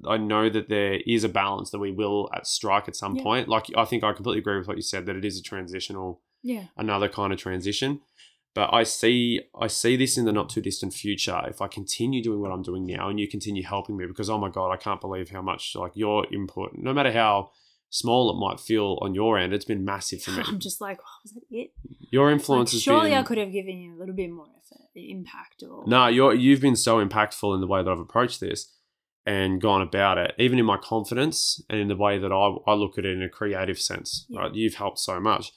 I know that there is a balance that we will at strike at some Yeah. point. Like I think I completely agree with what you said that it is a transitional Yeah. another kind of transition. But I see I see this in the not too distant future if I continue doing what I'm doing now and you continue helping me because oh my god, I can't believe how much like your input, no matter how small it might feel on your end, it's been massive for me. I'm just like, oh, was that it? Your Like, influence has surely been I could have given you a little bit more effort, impact, or No, you're you've been so impactful in the way that I've approached this and gone about it, even in my confidence and in the way that I, I look at it in a creative sense. Yeah. Right, you've helped so much.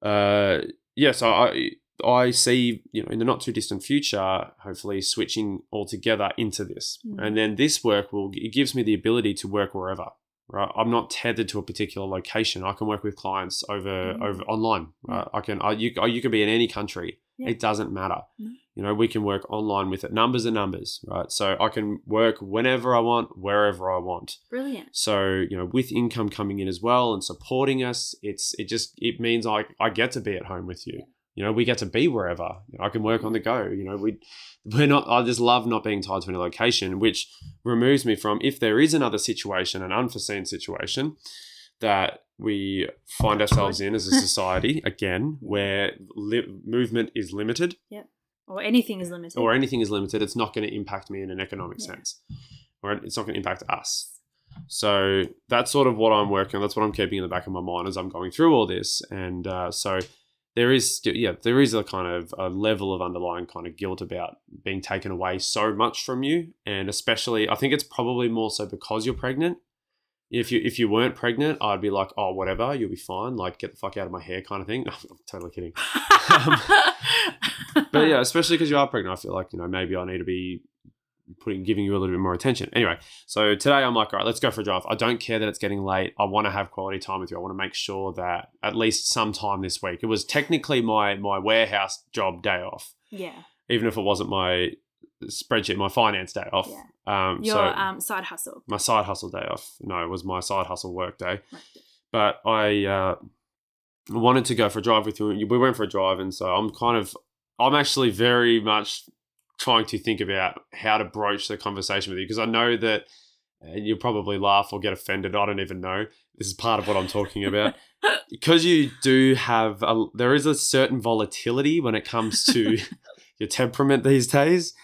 Uh, yeah, so I I see you know in the not too distant future, hopefully switching altogether into this, Mm. and then this work will it gives me the ability to work wherever. Right, I'm not tethered to a particular location. I can work with clients over Mm. over online. Right, I can. I, you you could be in any country. Yeah. It doesn't matter. You know, we can work online with it. Numbers are numbers, right? So I can work whenever I want, wherever I want. brilliant. So you know, with income coming in as well and supporting us, it's it just it means I I get to be at home with you. You know, we get to be wherever. You know, I can work on the go. You know, we we're not. I just love not being tied to any location, which removes me from if there is another situation, an unforeseen situation that we find ourselves in as a society again, where li- movement is limited Or anything is limited. or anything is limited, it's not going to impact me in an economic Yeah. sense, or it's not going to impact us. So that's sort of what I'm working on. That's what I'm keeping in the back of my mind as I'm going through all this. And uh, so there is, sti- yeah, there is a kind of a level of underlying kind of guilt about being taken away so much from you, and especially, I think it's probably more so because you're pregnant. If you if you weren't pregnant, I'd be like, oh, whatever, you'll be fine. Like, get the fuck out of my hair, kind of thing. I'm totally kidding. Um, but yeah, especially because you are pregnant, I feel like you know maybe I need to be putting giving you a little bit more attention. Anyway, so today I'm like, all right, let's go for a drive. I don't care that it's getting late. I want to have quality time with you. I want to make sure that at least sometime this week. It was technically my my warehouse job day off, yeah. even if it wasn't my spreadsheet, my finance day off. Yeah. Um, Your so um, side hustle. my side hustle day off. No, it was my side hustle work day Right. but I uh, wanted to go for a drive with you. We went for a drive, and so I'm kind of, I'm actually very much trying to think about how to broach the conversation with you because I know that and you'll probably laugh or get offended. I don't even know. This is part of what I'm talking about because you do have a, there is a certain volatility when it comes to your temperament these days.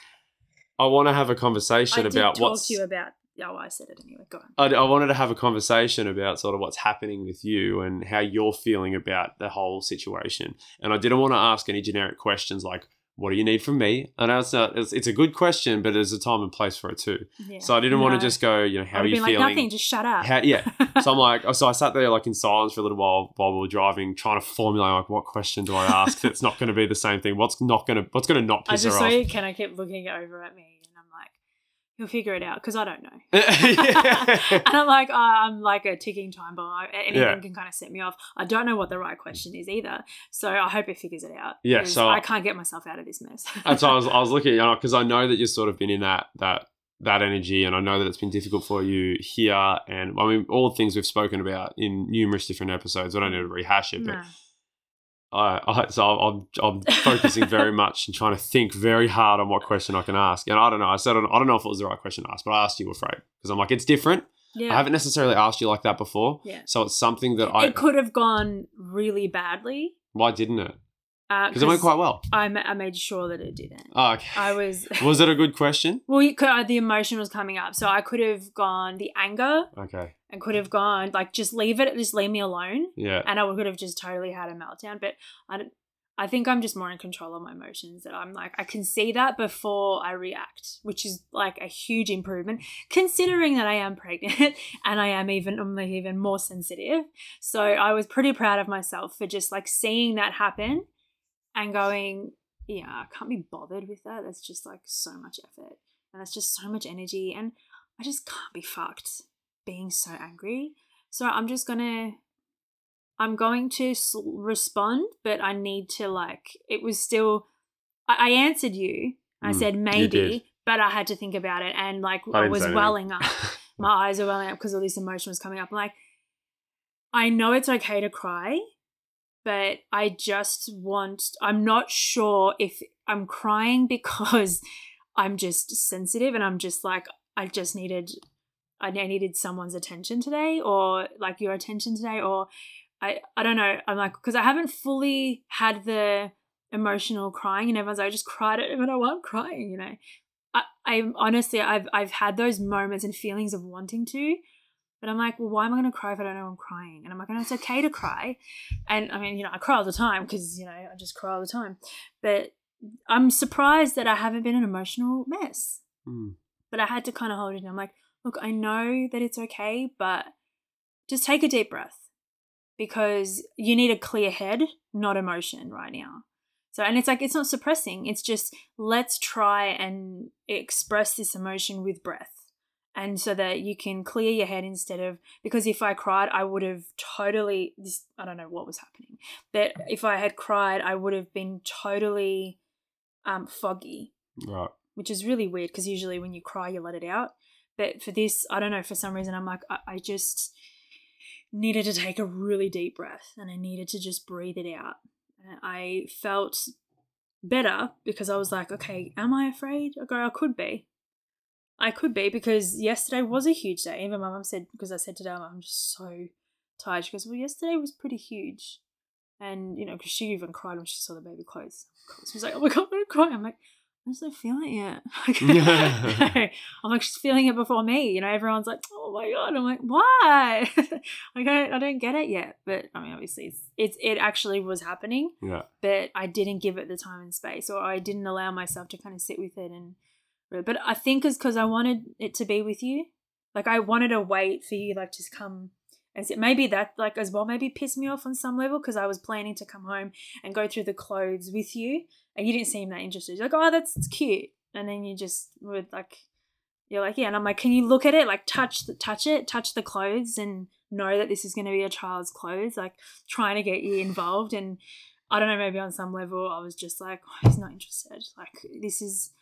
I want to have a conversation I did about talk what's to you about Oh, I said it anyway. Go on. I, I wanted to have a conversation about sort of what's happening with you and how you're feeling about the whole situation. And I didn't want to ask any generic questions like, "What do you need from me?" I know it's not. Uh, it's, it's a good question, but there's a time and place for it too. Yeah. So I didn't want to just go, you know, how I are you feeling? like nothing. Just shut up. How- yeah. So I'm like, so I sat there like in silence for a little while while we were driving, trying to formulate like what question do I ask that's not going to be the same thing. What's not going to what's going to not I piss her just saw off? you. Ken. I kept looking over at me, and I'm like, "You'll figure it out," because I don't know. and I'm like, oh, I'm like a ticking time bomb. Anything Yeah. can kind of set me off. I don't know what the right question is either. So I hope it figures it out. Yeah. so- I can't get myself out of this mess. And so I was, I was looking, you know, because I know that you've sort of been in that that that energy, and I know that it's been difficult for you here. And I mean, all the things we've spoken about in numerous different episodes. I don't need to rehash it, but No. I, I so I'm, I'm focusing very much and trying to think very hard on what question I can ask. And I don't know. I said I don't know if it was the right question to ask, but I asked you afraid because I'm like it's different. Yeah. I haven't necessarily asked you like that before, yeah. so it's something that I. it could have gone really badly. why didn't it? Because Because it went quite well. I, I made sure that it didn't. Oh, okay. I was. was it a good question? Well, you could, uh, the emotion was coming up, so I could have gone the anger Okay. and could have gone like just leave it, just leave me alone, Yeah. and I could have just totally had a meltdown. But I, don't- I think I'm just more in control of my emotions. That I'm like I can see that before I react, which is like a huge improvement considering that I am pregnant and I am even I'm like even more sensitive. So I was pretty proud of myself for just like seeing that happen and going, yeah, I can't be bothered with that. That's just like so much effort and that's just so much energy and I just can't be fucked being so angry. So I'm just gonna I'm going to respond, but I need to like. It was still. I, I answered you. I Mm, said maybe, but I had to think about it, and like I I, was welling up. My eyes were welling up because all this emotion was coming up. I'm like, I know it's okay to cry, but I just want. I'm not sure if I'm crying because I'm just sensitive and I'm just like I just needed. I needed someone's attention today, or like your attention today, or I I don't know. I'm like because I haven't fully had the emotional crying, and everyone's like, I just cried it and I wasn't crying, you know. I, I honestly I've I've had those moments and feelings of wanting to, but I'm like, well, why am I going to cry if I don't know I'm crying? And I'm like, no, it's okay to cry, and I mean, you know, I cry all the time because you know I just cry all the time, but I'm surprised that I haven't been an emotional mess. Mm. But I had to kind of hold it. And I'm like, look, I know that it's okay, but just take a deep breath because you need a clear head, not emotion right now. So, and it's like, it's not suppressing. It's just, let's try and express this emotion with breath. And so that you can clear your head instead of, because if I cried, I would have totally, this, I don't know what was happening, but if I had cried, I would have been totally um, foggy Right. which is really weird because usually when you cry, you let it out. But for this, I don't know, for some reason, I'm like, I, I just needed to take a really deep breath and I needed to just breathe it out. And I felt better because I was like, okay, am I afraid? I go, I could be. I could be because yesterday was a huge day. Even my mum said, because I said to her, I'm just so tired. She goes, well, yesterday was pretty huge. And, you know, because she even cried when she saw the baby clothes. She was like, oh my God, I'm going to cry. I'm like, I just don't feel it yet. I'm like, she's feeling it before me. You know, everyone's like, oh my God. I'm like, why? I don't, I don't get it yet. But I mean, obviously, it's, it's, it actually was happening, Yeah. but I didn't give it the time and space, or I didn't allow myself to kind of sit with it. And, but I think it's because I wanted it to be with you. Like, I wanted to wait for you, like, to come. And so maybe that, like, as well, maybe pissed me off on some level because I was planning to come home and go through the clothes with you and you didn't seem that interested. You're like, oh, that's cute. And then you just would like, you're like, yeah. And I'm like, can you look at it? Like, touch the touch it, touch the clothes, and know that this is going to be a child's clothes. Like, trying to get you involved. And I don't know, maybe on some level, I was just like, oh, he's not interested. Like, this is.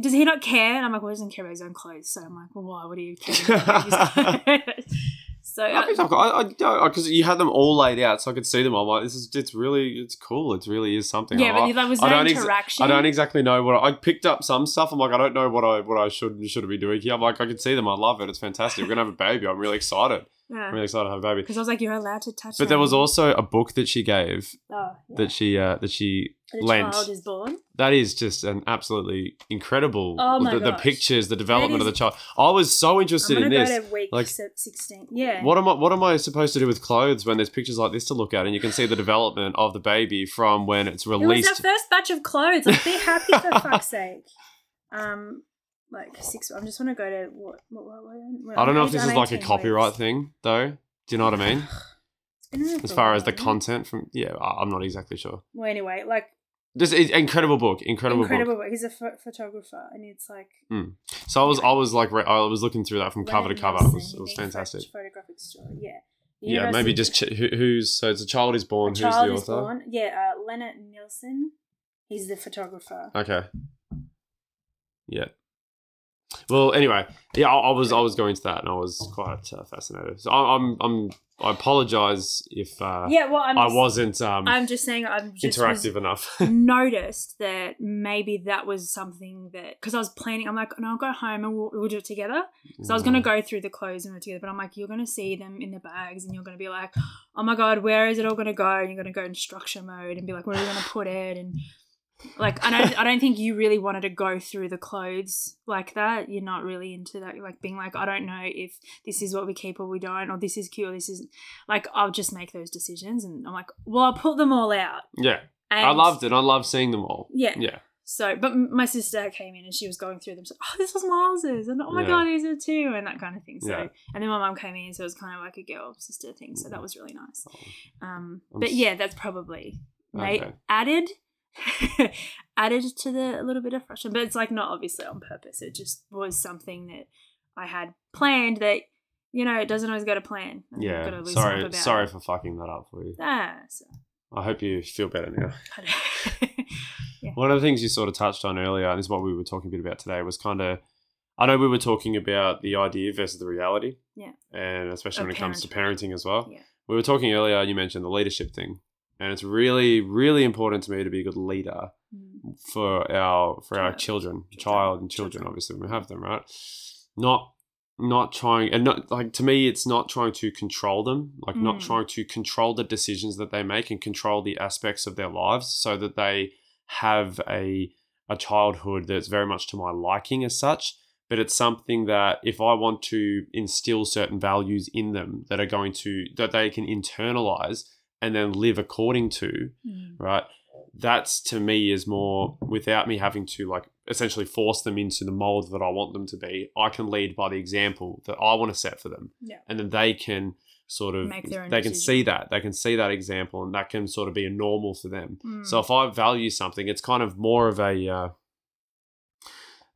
Does he not care? And I'm like, well, he doesn't care about his own clothes. So I'm like, well, why would he care about his clothes? so I uh, think I've got, I, because you had them all laid out, so I could see them. I'm like, this is, it's really, it's cool. It really is something. yeah, I, but that was I no don't ex- interaction. I don't exactly know what I, I picked up some stuff. I'm like, I don't know what I what I should should be doing here. I'm like, I can see them. I love it. It's fantastic. We're gonna have a baby. I'm really excited. Yeah. I'm really excited to have a baby. Because I was like, you're allowed to touch. It. But there was also a book that she gave oh, yeah. that she uh, that she lent. child is born. That is just an absolutely incredible. Oh my the, the pictures, the development of the child. I was so interested in this. Like, sixteen. Yeah. What am I? What am I supposed to do with clothes when there's pictures like this to look at, and you can see the development of the baby from when it's It was released? our first batch of clothes. Like, be happy for fuck's sake. Um, like six. I just want to go to what? what, what, what I don't know if this is like a copyright weeks. thing, though. Do you know what I mean? It's been around As far as the content from, yeah, I'm not exactly sure. Well, anyway, like This is incredible book, incredible, incredible. book. book. He's a pho- photographer, and it's like So I was, I was like, re- I was looking through that from cover to cover. It was, it was fantastic. Photographic story. Yeah. Yeah, maybe just ch- who, who's so it's a child is born. A Who's child the is author? born. Yeah, uh, Lennart Nilsson. He's the photographer. Okay. Yeah. Well, anyway, yeah, I, I was I was going to that, and I was quite uh, fascinated. So I, I'm I'm I apologize if uh, yeah, well, I'm I just, wasn't um, I'm just saying, I'm just interactive enough. noticed that maybe that was something that because I was planning. I'm like, no, I'll go home and we'll, we'll do it together. So I was Mm. gonna go through the clothes and do it together, but I'm like, you're gonna see them in the bags, and you're gonna be like, oh my god, where is it all gonna go? And you're gonna go in structure mode and be like, where are we gonna put it? And like, I don't, I don't think you really wanted to go through the clothes like that. You're not really into that, like being like, I don't know if this is what we keep or we don't, or this is cute, or this is like, I'll just make those decisions, and I'm like, well, I'll put them all out. Yeah, And I loved it. I loved seeing them all. Yeah. Yeah, So, but my sister came in and she was going through them. So, oh, this was Miles's, and oh my Yeah. god, these are two, and that kind of thing. So, Yeah. and then my mum came in, so it was kind of like a girl sister thing. So that was really nice. Um, I'm but yeah, that's probably Okay. added added to the a little bit of frustration. But it's like not obviously on purpose. It just was something that I had planned that you know it doesn't always go to plan. you've yeah. gotta loosen up Sorry, sorry for fucking that up for you. Ah, so, I hope you feel better now. Don't- One of the things you sort of touched on earlier, and this is what we were talking a bit about today, was kind of. I know we were talking about the idea versus the reality. Yeah. And especially when it comes to parenting as well. Yeah. We were talking earlier, you mentioned the leadership thing. And it's really, really important to me to be a good leader Mm. for our for our Child. children, Children. child and children, Children. obviously when we have them, right? Not not trying and not like to me it's not trying to control them like not Mm. trying to control the decisions that they make and control the aspects of their lives so that they have a a childhood that's very much to my liking as such but it's something that if i want to instill certain values in them that are going to that they can internalize and then live according to Mm. right that's to me is more without me having to like essentially force them into the mold that i want them to be i can lead by the example that i want to set for them Yeah. and then they can sort of Make their own they can see that they can see that example and that can sort of be a normal for them Mm. so if i value something it's kind of more of a uh,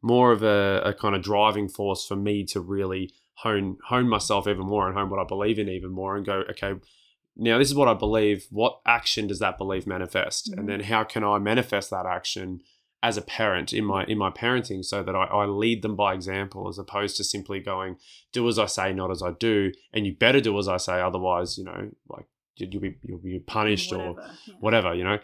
more of a, a kind of driving force for me to really hone hone myself even more and hone what i believe in even more and go okay now this is what i believe what action does that belief manifest Mhm. and then how can i manifest that action as a parent in my in my parenting so that I, I lead them by example as opposed to simply going do as i say not as i do and you better do as i say otherwise you know like you- you'll be you'll be punished or Whatever, yeah. whatever you know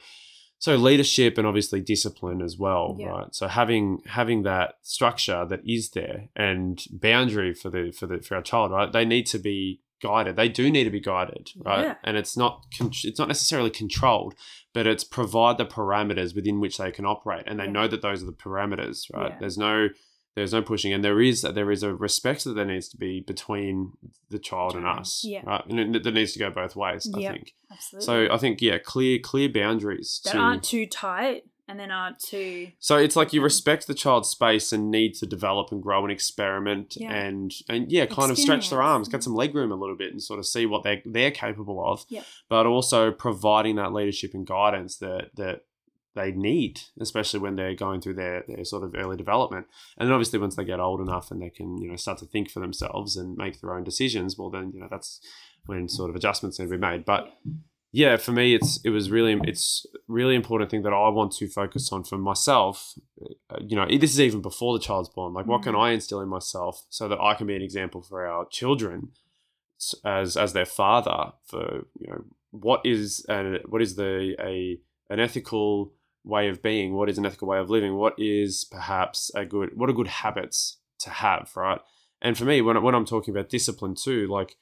so leadership and obviously discipline as well Yeah. right so having having that structure that is there and boundary for the for the for our child right they need to be guided they do need to be guided right Yeah. and it's not con- it's not necessarily controlled but it's provide the parameters within which they can operate and they Yeah. know that those are the parameters right Yeah. there's no there's no pushing and there is there is a respect that there needs to be between the child and us yeah. right and it, that needs to go both ways i think Absolutely. so I think yeah, clear clear boundaries. that to, aren't too tight and then uh, aren't too so it's like you respect the child's space and need to develop and grow and experiment Yeah. and and yeah, kind of stretch their arms, get some leg room a little bit, and sort of see what they they're capable of. Yep. But also providing that leadership and guidance that that they need, especially when they're going through their, their sort of early development. And then obviously once they get old enough and they can, you know, start to think for themselves and make their own decisions, well then, you know, that's when sort of adjustments need to be made. But yeah, for me, it's it was really it's really important thing that I want to focus on for myself. Uh, you know, this is even before the child's born. Like, what can Mhm. I instill in myself so that I can be an example for our children as as their father? For you know, what is a, what is the a an ethical way of being? What is an ethical way of living? What is perhaps a good what are good habits to have? Right. And for me, when when I'm talking about discipline too, like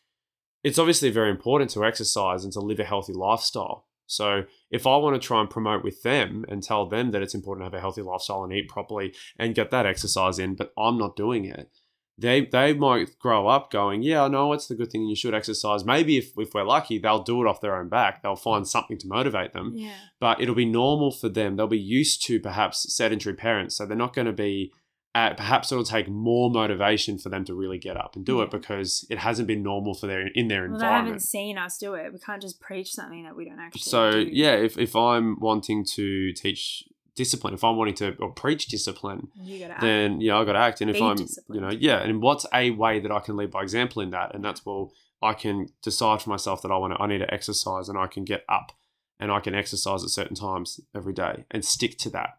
it's obviously very important to exercise and to live a healthy lifestyle. So if I want to try and promote with them and tell them that it's important to have a healthy lifestyle and eat properly and get that exercise in, but I'm not doing it, they they might grow up going, yeah, I know it's the good thing you should exercise. Maybe if, if we're lucky, they'll do it off their own back. They'll find something to motivate them. Yeah. But it'll be normal for them. They'll be used to perhaps sedentary parents. So they're not going to be at, perhaps it'll take more motivation for them to really get up and do it because it hasn't been normal for their in their Well, they haven't seen us do it. We can't just preach something that we don't actually. So do. yeah, if, if I'm wanting to teach discipline, if I'm wanting to or preach discipline, you then yeah, I got to act. And if I'm, you know, yeah, and what's a way that I can lead by example in that? And that's well, I can decide for myself that I want to, I need to exercise, and I can get up, and I can exercise at certain times every day, and stick to that,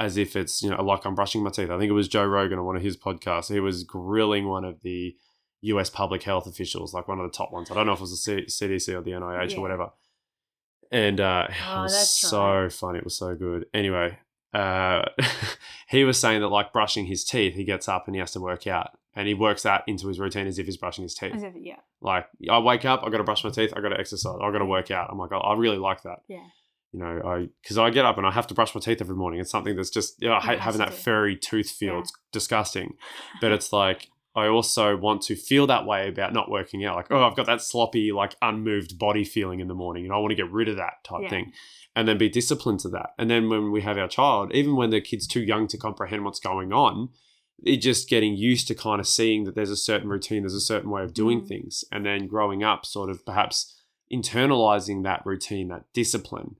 as if it's you know like I'm brushing my teeth. I think it was Joe Rogan on one of his podcasts. He was grilling one of the U.S. public health officials, like one of the top ones. I don't know if it was the C- CDC or the NIH Yeah. or whatever. And uh, Oh, it was so right. funny. It was so good. Anyway, uh, he was saying that like brushing his teeth, he gets up and he has to work out, and he works that into his routine as if he's brushing his teeth. As if- yeah. Like I wake up, I got to brush my teeth, I got to exercise, I got to work out. I'm like, I I really like that. Yeah. You know, I because I get up and I have to brush my teeth every morning. It's something that's just you know, I hate having that furry tooth feel. Yeah. It's disgusting, but it's like. I also want to feel that way about not working out. Like, oh, I've got that sloppy, like unmoved body feeling in the morning, and I want to get rid of that type Yeah. thing and then be disciplined to that. And then when we have our child, even when the kid's too young to comprehend what's going on, it just getting used to kind of seeing that there's a certain routine, there's a certain way of doing Mm. things, and then growing up, sort of perhaps internalizing that routine, that discipline,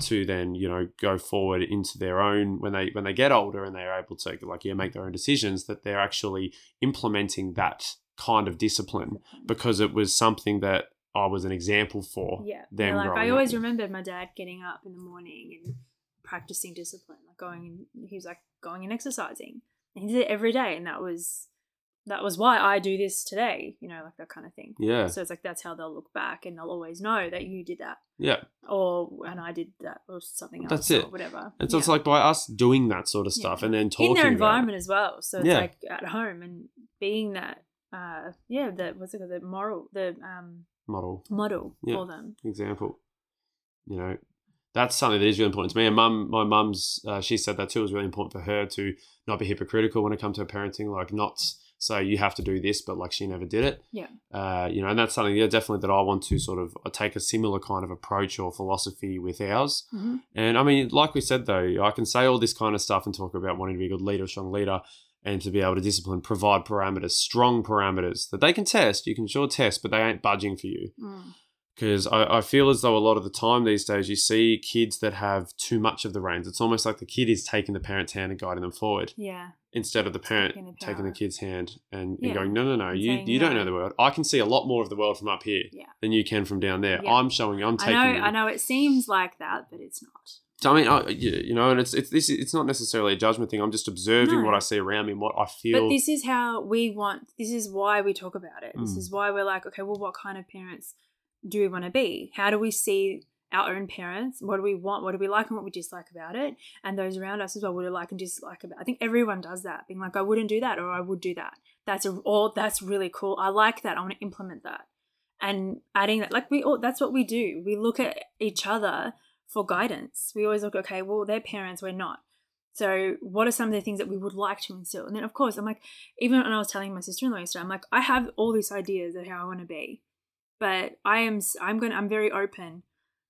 to then you know go forward into their own when they when they get older and they're able to like yeah make their own decisions that they're actually implementing that kind of discipline because it was something that I was an example for Yeah. them Yeah, like I up. always remembered my dad getting up in the morning and practicing discipline, like going and he was like going and exercising. And he did it every day and that was that was why I do this today, you know, like that kind of thing. yeah So it's like that's how they'll look back and they'll always know that you did that. yeah Or and I did that or something else. That's or it. whatever. And so it's Yeah. like by us doing that sort of Yeah. stuff and then talking in their environment as well. So it's Yeah. like at home and being that uh yeah, the what's it called, the moral the um model model Yeah. for them. example. You know, that's something that is really important to me. And mum, my mum's, uh, she said that too. It was really important for her to not be hypocritical when it comes to her parenting, like not say you have to do this, but like she never did it. Yeah. Uh, you know, and that's something, yeah, definitely that I want to sort of uh, take a similar kind of approach or philosophy with ours. hmm And I mean, like we said though, I can say all this kind of stuff and talk about wanting to be a good leader, strong leader, and to be able to discipline, provide parameters, strong parameters that they can test. You can sure test, but they ain't budging for you. Mm. Because I, I feel as though a lot of the time these days you see kids that have too much of the reins. It's almost like the kid is taking the parent's hand and guiding them forward Yeah. instead of the parent Taking taking the kid's hand and, and going, no, no, no, And you, you don't know the world. I can see a lot more of the world from up here Yeah. than you can from down there. Yeah. I'm showing, I'm taking. I know you. I know it seems like that, but it's not. I mean, I, you know, and it's it's this. It's not necessarily a judgment thing. I'm just observing No. what I see around me and what I feel. But this is how we want this is why we talk about it. This Mm. is why we're like, okay, well what kind of parents do we want to be? How do we see our own parents? What do we want? What do we like and what we dislike about it? And those around us as well, what do we like and dislike about It? I think everyone does that. Being like, I wouldn't do that or I would do that. That's all that's really cool. I like that. I want to implement that. And adding that, like we all that's what we do. We look at each other for guidance. We always look, okay, well, they're parents, we're not. So, what are some of the things that we would like to instill? And then, of course, I'm like, even when I was telling my sister in law yesterday, I'm like, I have all these ideas of how I want to be, but I am, I'm going, I'm very open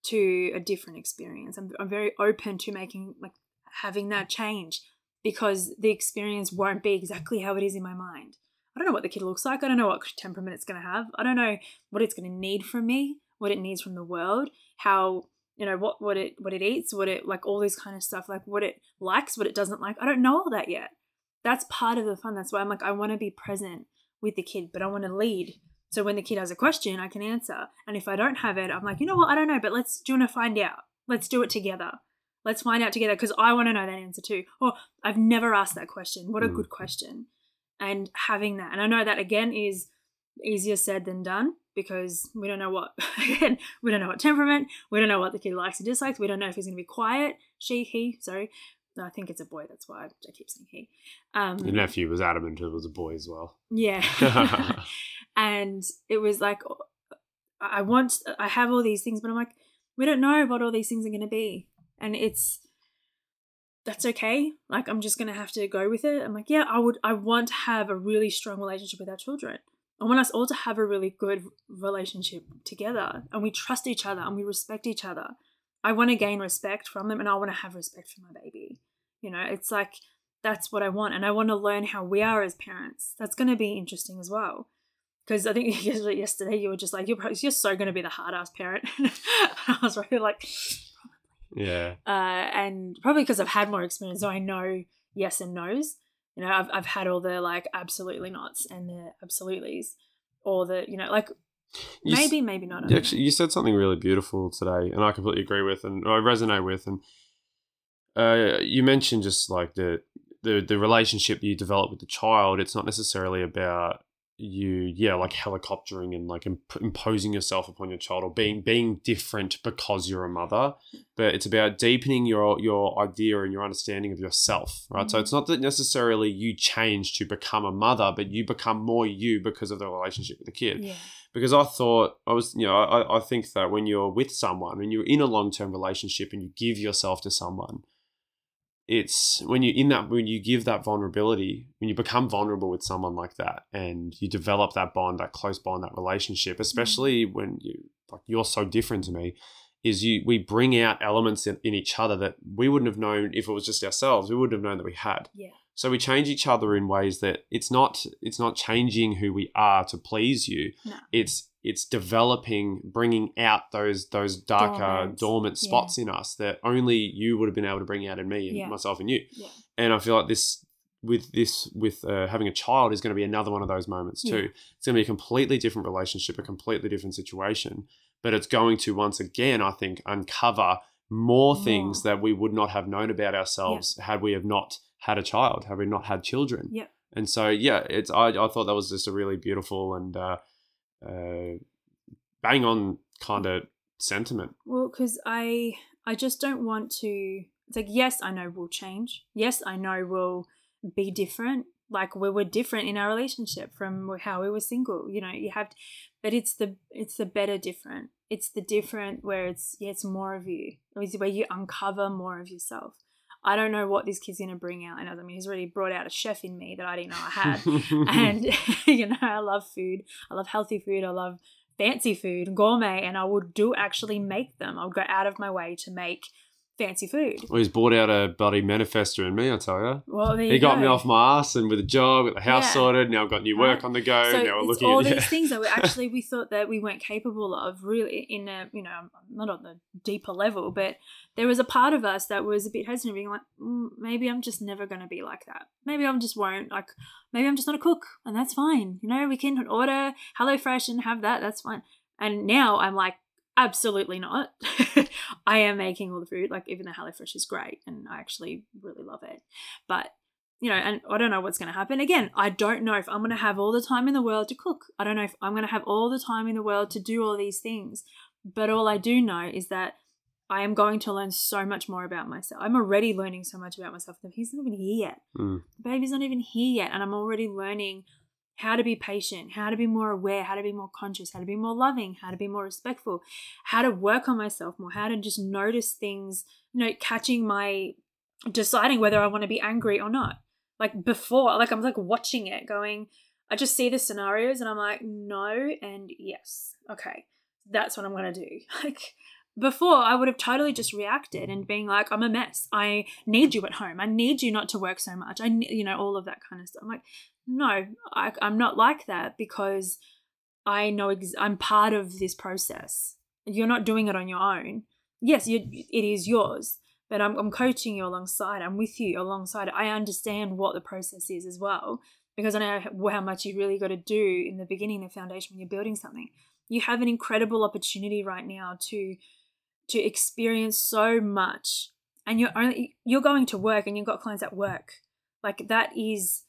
to a different experience. I'm, I'm very open to making like having that change because the experience won't be exactly how it is in my mind. I don't know what the kid looks like. I don't know what temperament it's going to have. I don't know what it's going to need from me, what it needs from the world, how you know what what it what it eats, what it like all this kind of stuff, like what it likes, what it doesn't like. I don't know all that yet. That's part of the fun. That's why I'm like I want to be present with the kid, but I want to lead. So when the kid has a question, I can answer. And if I don't have it, I'm like, you know what? I don't know, but let's do you want to find out? Let's do it together. Let's find out together because I want to know that answer too. Or I've never asked that question. What a Mm. good question. And having that. And I know that again is easier said than done because we don't know what again, we don't know what temperament, we don't know what the kid likes and dislikes, we don't know if he's gonna be quiet, she, he, sorry. No, I think it's a boy, that's why I keep saying he. Um Your nephew was adamant it was a boy as well. yeah. and it was like I I want, I have all these things, but I'm like, we don't know what all these things are going to be. And it's, that's okay. Like, I'm just going to have to go with it. I'm like, yeah, I would, I want to have a really strong relationship with our children. I want us all to have a really good relationship together and we trust each other and we respect each other. I want to gain respect from them and I want to have respect for my baby. You know, it's like that's what I want. And I want to learn how we are as parents. That's going to be interesting as well. Because I think yesterday you were just like, you're, probably, you're so going to be the hard ass parent. I was really like, Yeah. uh, and probably because I've had more experience, so I know yes and no's. You know, I've I've had all the like absolutely nots and the absolutely's, or the you know like You s- maybe maybe not. I You don't actually, you said something really beautiful today, and I completely agree with, and I resonate with. And uh, you mentioned just like the the the relationship you develop with the child. It's not necessarily about you, yeah, like helicoptering and like imp- imposing yourself upon your child or being being different because you're a mother, but it's about deepening your your idea and your understanding of yourself, right? So Mhm. it's not that necessarily you change to become a mother, but you become more you because of the relationship with the kid yeah because I thought I was, you know, I, I think that when you're with someone, when you're in a long term relationship and you give yourself to someone, it's when you in that when you give that vulnerability, when you become vulnerable with someone like that, and you develop that bond, that close bond, that relationship, mm-hmm. especially when you like you're so different to me, is you we bring out elements in, in each other that we wouldn't have known if it was just ourselves. We wouldn't have known that we had. yeah So we change each other in ways that it's not it's not changing who we are to please you. No. It's it's developing, bringing out those those darker Dormant. dormant, Yeah. spots in us that only you would have been able to bring out in me and Yeah. myself and you. yeah And I feel like this with this with uh, having a child is going to be another one of those moments too. It's going to be a completely different relationship, a completely different situation, but it's going to once again, I think, uncover more things that we would not have known about ourselves had we have not had a child, had we not had children. Yep. And so, yeah, it's I, I thought that was just a really beautiful and uh, uh, bang on kind of sentiment. Well, because I I just don't want to. It's like yes, I know we'll change. Yes, I know we'll be different. Like we were different in our relationship from how we were single. You know, you have, but it's the it's the better different. It's the different where it's yeah, it's more of you. It's where you uncover more of yourself. I don't know what this kid's gonna bring out, and I mean, he's already brought out a chef in me that I didn't know I had. and you know i love food. I love healthy food. I love fancy food gourmet and i would do actually make them. I would go out of my way to make fancy food well, he's brought out a bloody manifesto in me, I tell you. well there He you got go. me off my ass and with a job, got the house Yeah. sorted. Now I've got new work Right. on the go. so now we're looking all at these yeah. things that we actually we thought that we weren't capable of really in a you know not on the deeper level but there was a part of us that was a bit hesitant being like mm, maybe i'm just never going to be like that maybe i'm just won't like maybe i'm just not a cook and that's fine you know we can order HelloFresh and have that that's fine and now i'm like absolutely not i am making all the food like even the HelloFresh is great and i actually really love it but you know, and I don't know what's going to happen. Again, I don't know if I'm going to have all the time in the world to cook. I don't know if I'm going to have all the time in the world to do all these things. But all I do know is that I am going to learn so much more about myself. I'm already learning so much about myself. He's not even here yet. Mm. The baby's not even here yet. And I'm already learning how to be patient, how to be more aware, how to be more conscious, how to be more loving, how to be more respectful, how to work on myself more, how to just notice things, you know, catching my deciding whether I want to be angry or not. Like before, like I'm like watching it going, I just see the scenarios and I'm like, no and yes. Okay. That's what I'm going to do. Like before, I would have totally just reacted and being like, I'm a mess. I need you at home. I need you not to work so much. I, you know, all of that kind of stuff. I'm like, no, I, I'm not like that because I know ex- I'm part of this process. You're not doing it on your own. Yes, you, it is yours, but I'm, I'm coaching you alongside. I'm with you alongside. I understand what the process is as well because I know how- how much you really got to do in the beginning, the foundation when you're building something. You have an incredible opportunity right now to to experience so much, and you're only you're going to work and you've got clients at work. Like that is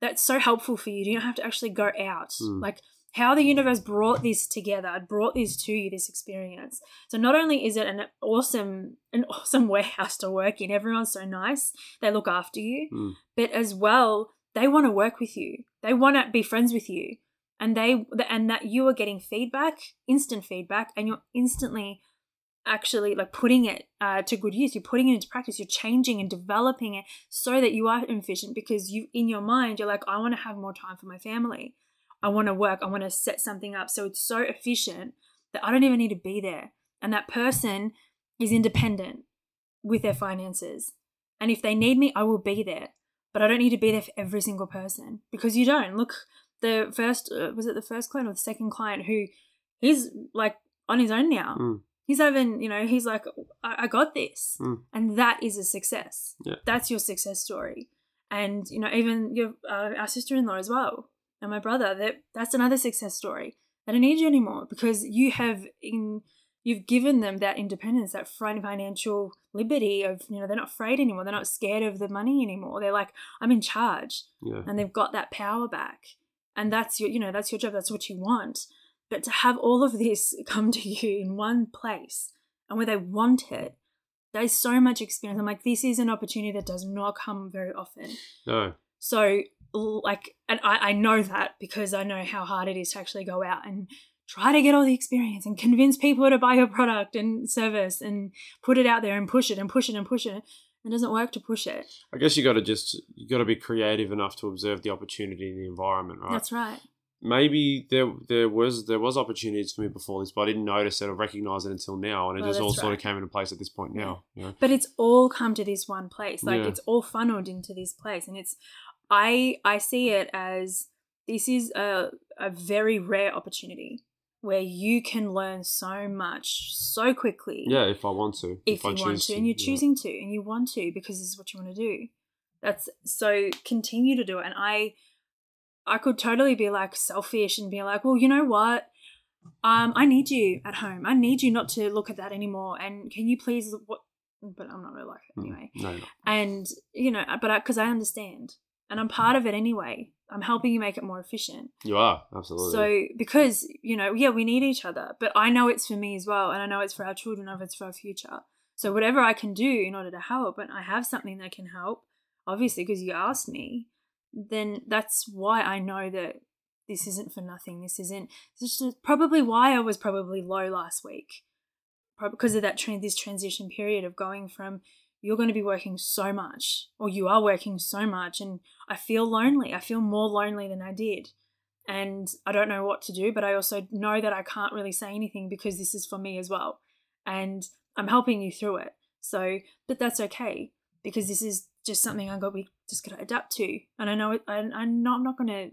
that's so helpful for you. You don't have to actually go out. Mm. Like how the universe brought this together, brought this to you, this experience. So not only is it an awesome, an awesome warehouse to work in, everyone's so nice, they look after you, Mm. but as well, they want to work with you. They want to be friends with you. and they and that you are getting feedback instant feedback and you're instantly actually like putting it uh, to good use. You're putting it into practice. You're changing and developing it so that you are efficient because you in your mind you're like i want to have more time for my family. I want to work. I want to set something up. So it's so efficient that i don't even need to be there. And that person is independent with their finances. And if they need me i will be there. But i don't need to be there for every single person because you don't. Look the first uh, was it the first client or the second client who he's like on his own now. Mm. He's even you know he's like i, I got this. Mm. and that is a success. Yeah. that's your success story. And you know even your uh, our sister-in-law as well and my brother that that's another success story. They don't need you anymore because you have in you've given them that independence that fin- financial liberty of you know they're not afraid anymore. They're not scared of the money anymore. They're like i'm in charge. Yeah. and they've got that power back. And that's your you know that's your job. That's what you want but to have all of this come to you in one place and where they want it there's so much experience. I'm like this is an opportunity that does not come very often. No. so like and I, I know that because i know how hard it is to actually go out and try to get all the experience and convince people to buy your product and service and put it out there and push it and push it and push it. It doesn't work to push it. I guess you got to just you got to be creative enough to observe the opportunity in the environment, right? that's right Maybe there there was there was opportunities for me before this, but I didn't notice it or recognize it until now, and it Well, just all sort of came into place at this point now. You know? but it's all come to this one place like Yeah. it's all funneled into this place and it's i i see it as this is a, a very rare opportunity where you can learn so much so quickly Yeah, if I want to, if, I you want to, and you're yeah. choosing to and you want to because this is what you want to do that's so continue to do it and i i could totally be like selfish and be like well you know what? Um i need you at home. I need you not to look at that anymore. And can you please what but i'm not really like it Mm. anyway. No, no. and you know but because I, understand. And i'm part of it anyway. I'm helping you make it more efficient. You are. Absolutely. so because you know yeah we need each other but i know it's for me as well and i know it's for our children if it's for our future. So whatever i can do in order to help and i have something that can help obviously because you asked me then that's why i know that this isn't for nothing. This isn't this is probably why i was probably low last week. Because of that tran this transition period of going from you're going to be working so much or you are working so much and i feel lonely. I feel more lonely than i did. And i don't know what to do but i also know that i can't really say anything because this is for me as well. And i'm helping you through it. So but that's okay because this is just something i got we just got to adapt to and i know it I, i'm not i'm not going to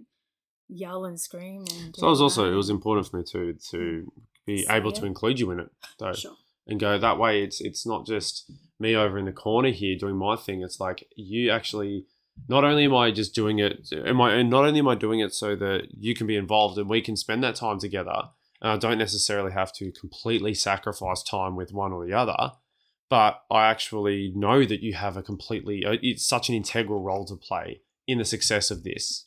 yell and scream and So it was also it was important for me to to be Say able to include you in it though, sure and go that way. It's it's not just me over in the corner here doing my thing. It's like you actually. Not only am I just doing it, am I? And not only am I doing it so that you can be involved and we can spend that time together, and I don't necessarily have to completely sacrifice time with one or the other. But I actually know that you have a completely, uh, it's such an integral role to play in the success of this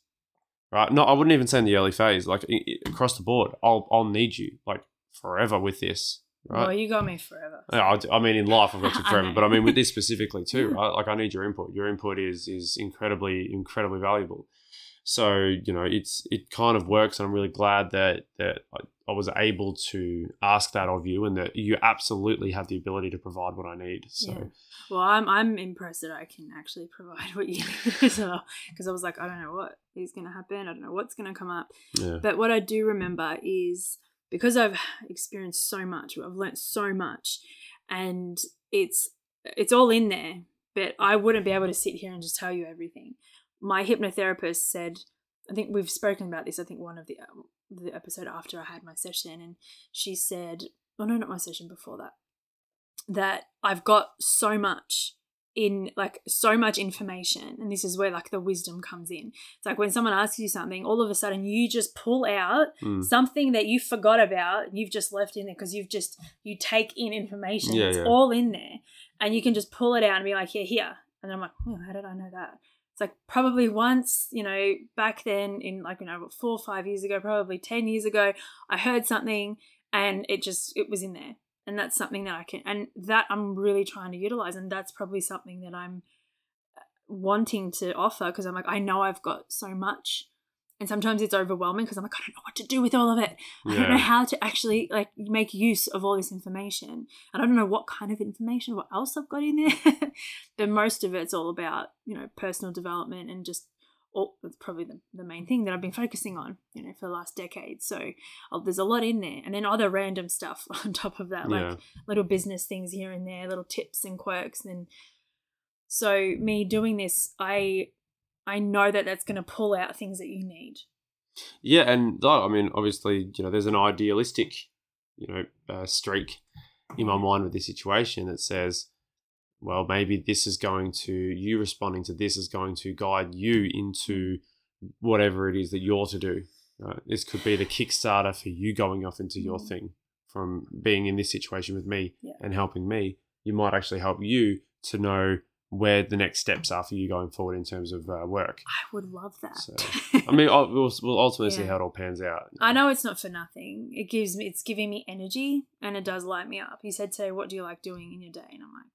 right? No, I wouldn't even say in the early phase. Like across the board, I'll I'll need you like forever with this, Right? well you got me forever Yeah, I, I mean, in life, I've got you forever, but I mean, with this specifically too, right? Like, I need your input. Your input is is incredibly incredibly valuable. So you know, it's it kind of works, and I'm really glad that that I, was able to ask that of you, and that you absolutely have the ability to provide what I need. So Yeah. Well, I'm I'm impressed that I can actually provide what you need as well. Because I was like, I don't know what is going to happen. I don't know what's going to come up. yeah, But what I do remember is because I've experienced so much, I've learnt so much, and it's it's all in there. But I wouldn't be able to sit here and just tell you everything. My hypnotherapist said, I think we've spoken about this. I think one of the um, the episode after I had my session, and she said, "Oh no, not my session before that." That I've got so much in like so much information and this is where like the wisdom comes in it's like when someone asks you something all of a sudden you just pull out Mm. something that you forgot about and you've just left in there because you've just you take in information Yeah, it's yeah. all in there and you can just pull it out and be like here here and i'm like oh how did i know that it's like probably once you know back then in like you know four or five years ago probably 10 years ago i heard something and it just it was in there. And that's something that i can and that i'm really trying to utilize and that's probably something that i'm uh, wanting to offer because i'm like i know i've got so much and sometimes it's overwhelming because I'm like, I don't know what to do with all of it. I don't know how to actually like make use of all this information. And I don't know what kind of information, what else I've got in there. but most of it's all about, you know, personal development and just all that's probably the, the main thing that I've been focusing on, you know, for the last decade. So uh, there's a lot in there. And then other random stuff on top of that, like yeah. little business things here and there, little tips and quirks. And so me doing this, I I know that that's going to pull out things that you need. Yeah, and though I mean, obviously, you know, there's an idealistic, you know, uh, streak in my mind with this situation that says, well, maybe this is going to you responding to this is going to guide you into whatever it is that you're to do. Right? This could be the Kickstarter for you going off into your Mm. thing from being in this situation with me Yeah. and helping me. You might actually help you to know where the next steps are for you going forward in terms of uh, work. I would love that. So, I mean, I'll, we'll, we'll ultimately see how it all pans out. I know it's not for nothing. It gives me, it's giving me energy, and it does light me up. You said today, "What do you like doing in your day?" And I'm like,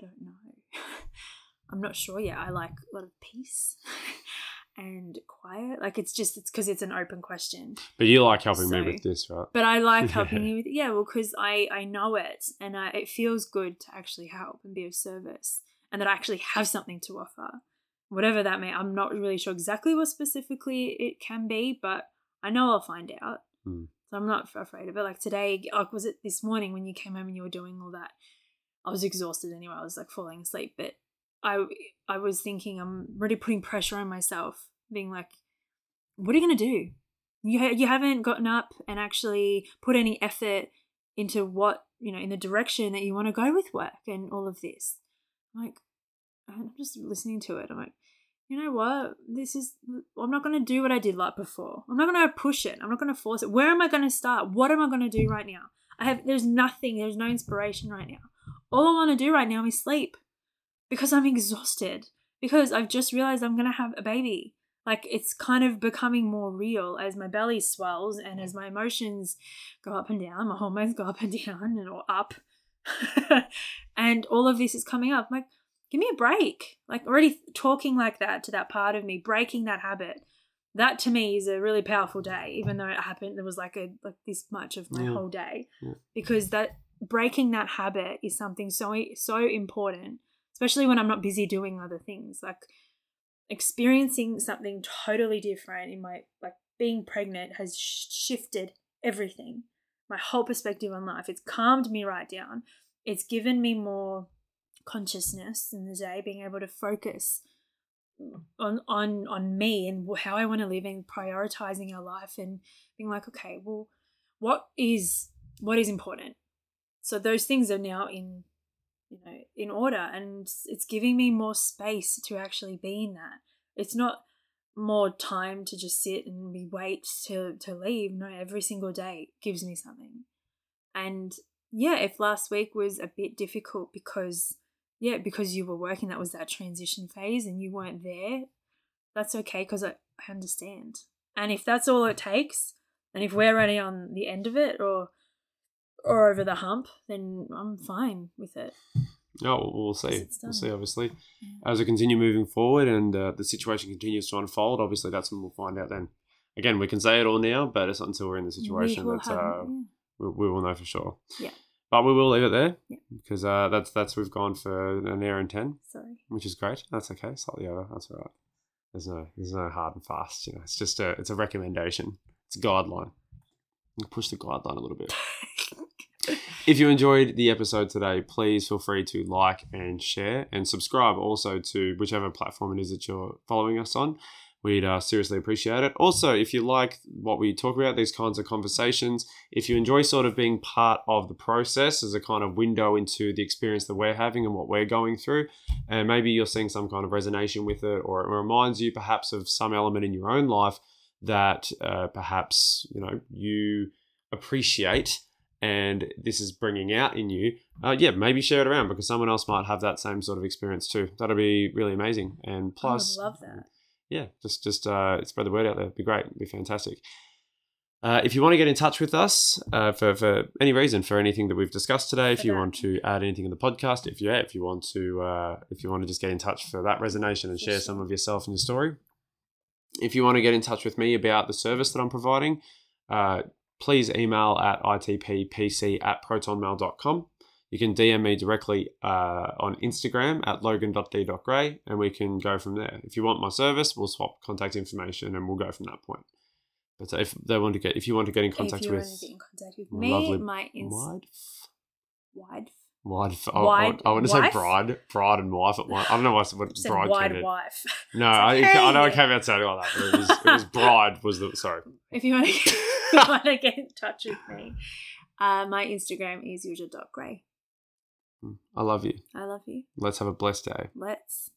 I don't know. I'm not sure yet. I like a lot of peace and quiet. Like it's just it's because it's an open question. But you like helping me with this, right? But I like helping you with yeah, well, because I I know it, and I, it feels good to actually help and be of service, and that I actually have something to offer, whatever that may. I'm not really sure exactly what specifically it can be, but I know I'll find out. Hmm. So I'm not afraid of it. Like today, like was it this morning when you came home and you were doing all that? I was exhausted anyway. I was like falling asleep, but I I was thinking I'm really putting pressure on myself, being like, what are you gonna do? You ha- you haven't gotten up and actually put any effort into what you know in the direction that you want to go with work and all of this. I'm like, I'm just listening to it. I'm like, you know what? This is I'm not gonna do what I did like before. I'm not gonna push it. I'm not gonna force it. Where am I gonna start? What am I gonna do right now? I have there's nothing. There's no inspiration right now. All I want to do right now is sleep because I'm exhausted. Because I've just realized I'm gonna have a baby. Like it's kind of becoming more real as my belly swells and as my emotions go up and down, my hormones go up and down and or up. and all of this is coming up. I'm like, give me a break. Like already talking like that to that part of me, breaking that habit. That to me is a really powerful day, even though it happened there was like a like this much of my Yeah. whole day. Yeah. Because that breaking that habit is something so so important, especially when I'm not busy doing other things. Like experiencing something totally different in my like being pregnant has sh- shifted everything my whole perspective on life it's calmed me right down it's given me more consciousness in the day being able to focus on on on me and how i want to live and prioritizing our life and being like okay well what is what is important so those things are now in you know in order and it's giving me more space to actually be in that. It's not more time to just sit and be wait to to leave. No every single day gives me something. And yeah if last week was a bit difficult because yeah because you were working that was that transition phase and you weren't there that's okay because I, I understand. And if that's all it takes and if we're already on the end of it or or over the hump then i'm fine with it No, we'll- we'll see. We'll see, obviously. Yeah. As we continue moving forward and uh, the situation continues to unfold, obviously that's when we'll find out then. Again, we can say it all now, but it's not until we're in the situation that uh, we, we will know for sure. Yeah. But we will leave it there Yeah. because uh, that's that's we've gone for an hour and ten, sorry which is great. That's okay, slightly over. That's all right. There's no there's no hard and fast. You know, it's just a it's a recommendation. It's a guideline. You push the guideline a little bit. If you enjoyed the episode today, please feel free to like and share and subscribe also to whichever platform it is that you're following us on. We'd uh, seriously appreciate it. Also, if you like what we talk about, these kinds of conversations, if you enjoy sort of being part of the process as a kind of window into the experience that we're having and what we're going through, and maybe you're seeing some kind of resonation with it, or it reminds you perhaps of some element in your own life that uh, perhaps you know you appreciate and this is bringing out in you, uh, yeah, maybe share it around because someone else might have that same sort of experience too. That'll be really amazing. And plus, love that. yeah, just just uh, spread the word out there. It'd be great. It'd be fantastic. Uh, if you want to get in touch with us uh, for, for any reason for anything that we've discussed today, if you want to add anything in the podcast, if you yeah, if you want to uh, if you want to just get in touch for that resonation and share some of yourself and your story, If you want to get in touch with me about the service that I'm providing, uh, please email at itppc at protonmail.com. You can DM me directly uh, on Instagram at logan.d.gray and we can go from there. If you want my service, we'll swap contact information and we'll go from that point. But if they want to get, if you want to get in contact with get in contact with me, my ins- wide, wide, wide, I, I, I want to say bride, bride and wife at one. I don't know why I said bride wide came in. wife. No, I, I know hey. came out sounding like that. But it was, it was bride was the sorry. if you want to, if you want to get in touch with me, uh, my Instagram is yuzha.gray. I love you. I love you. Let's have a blessed day. Let's.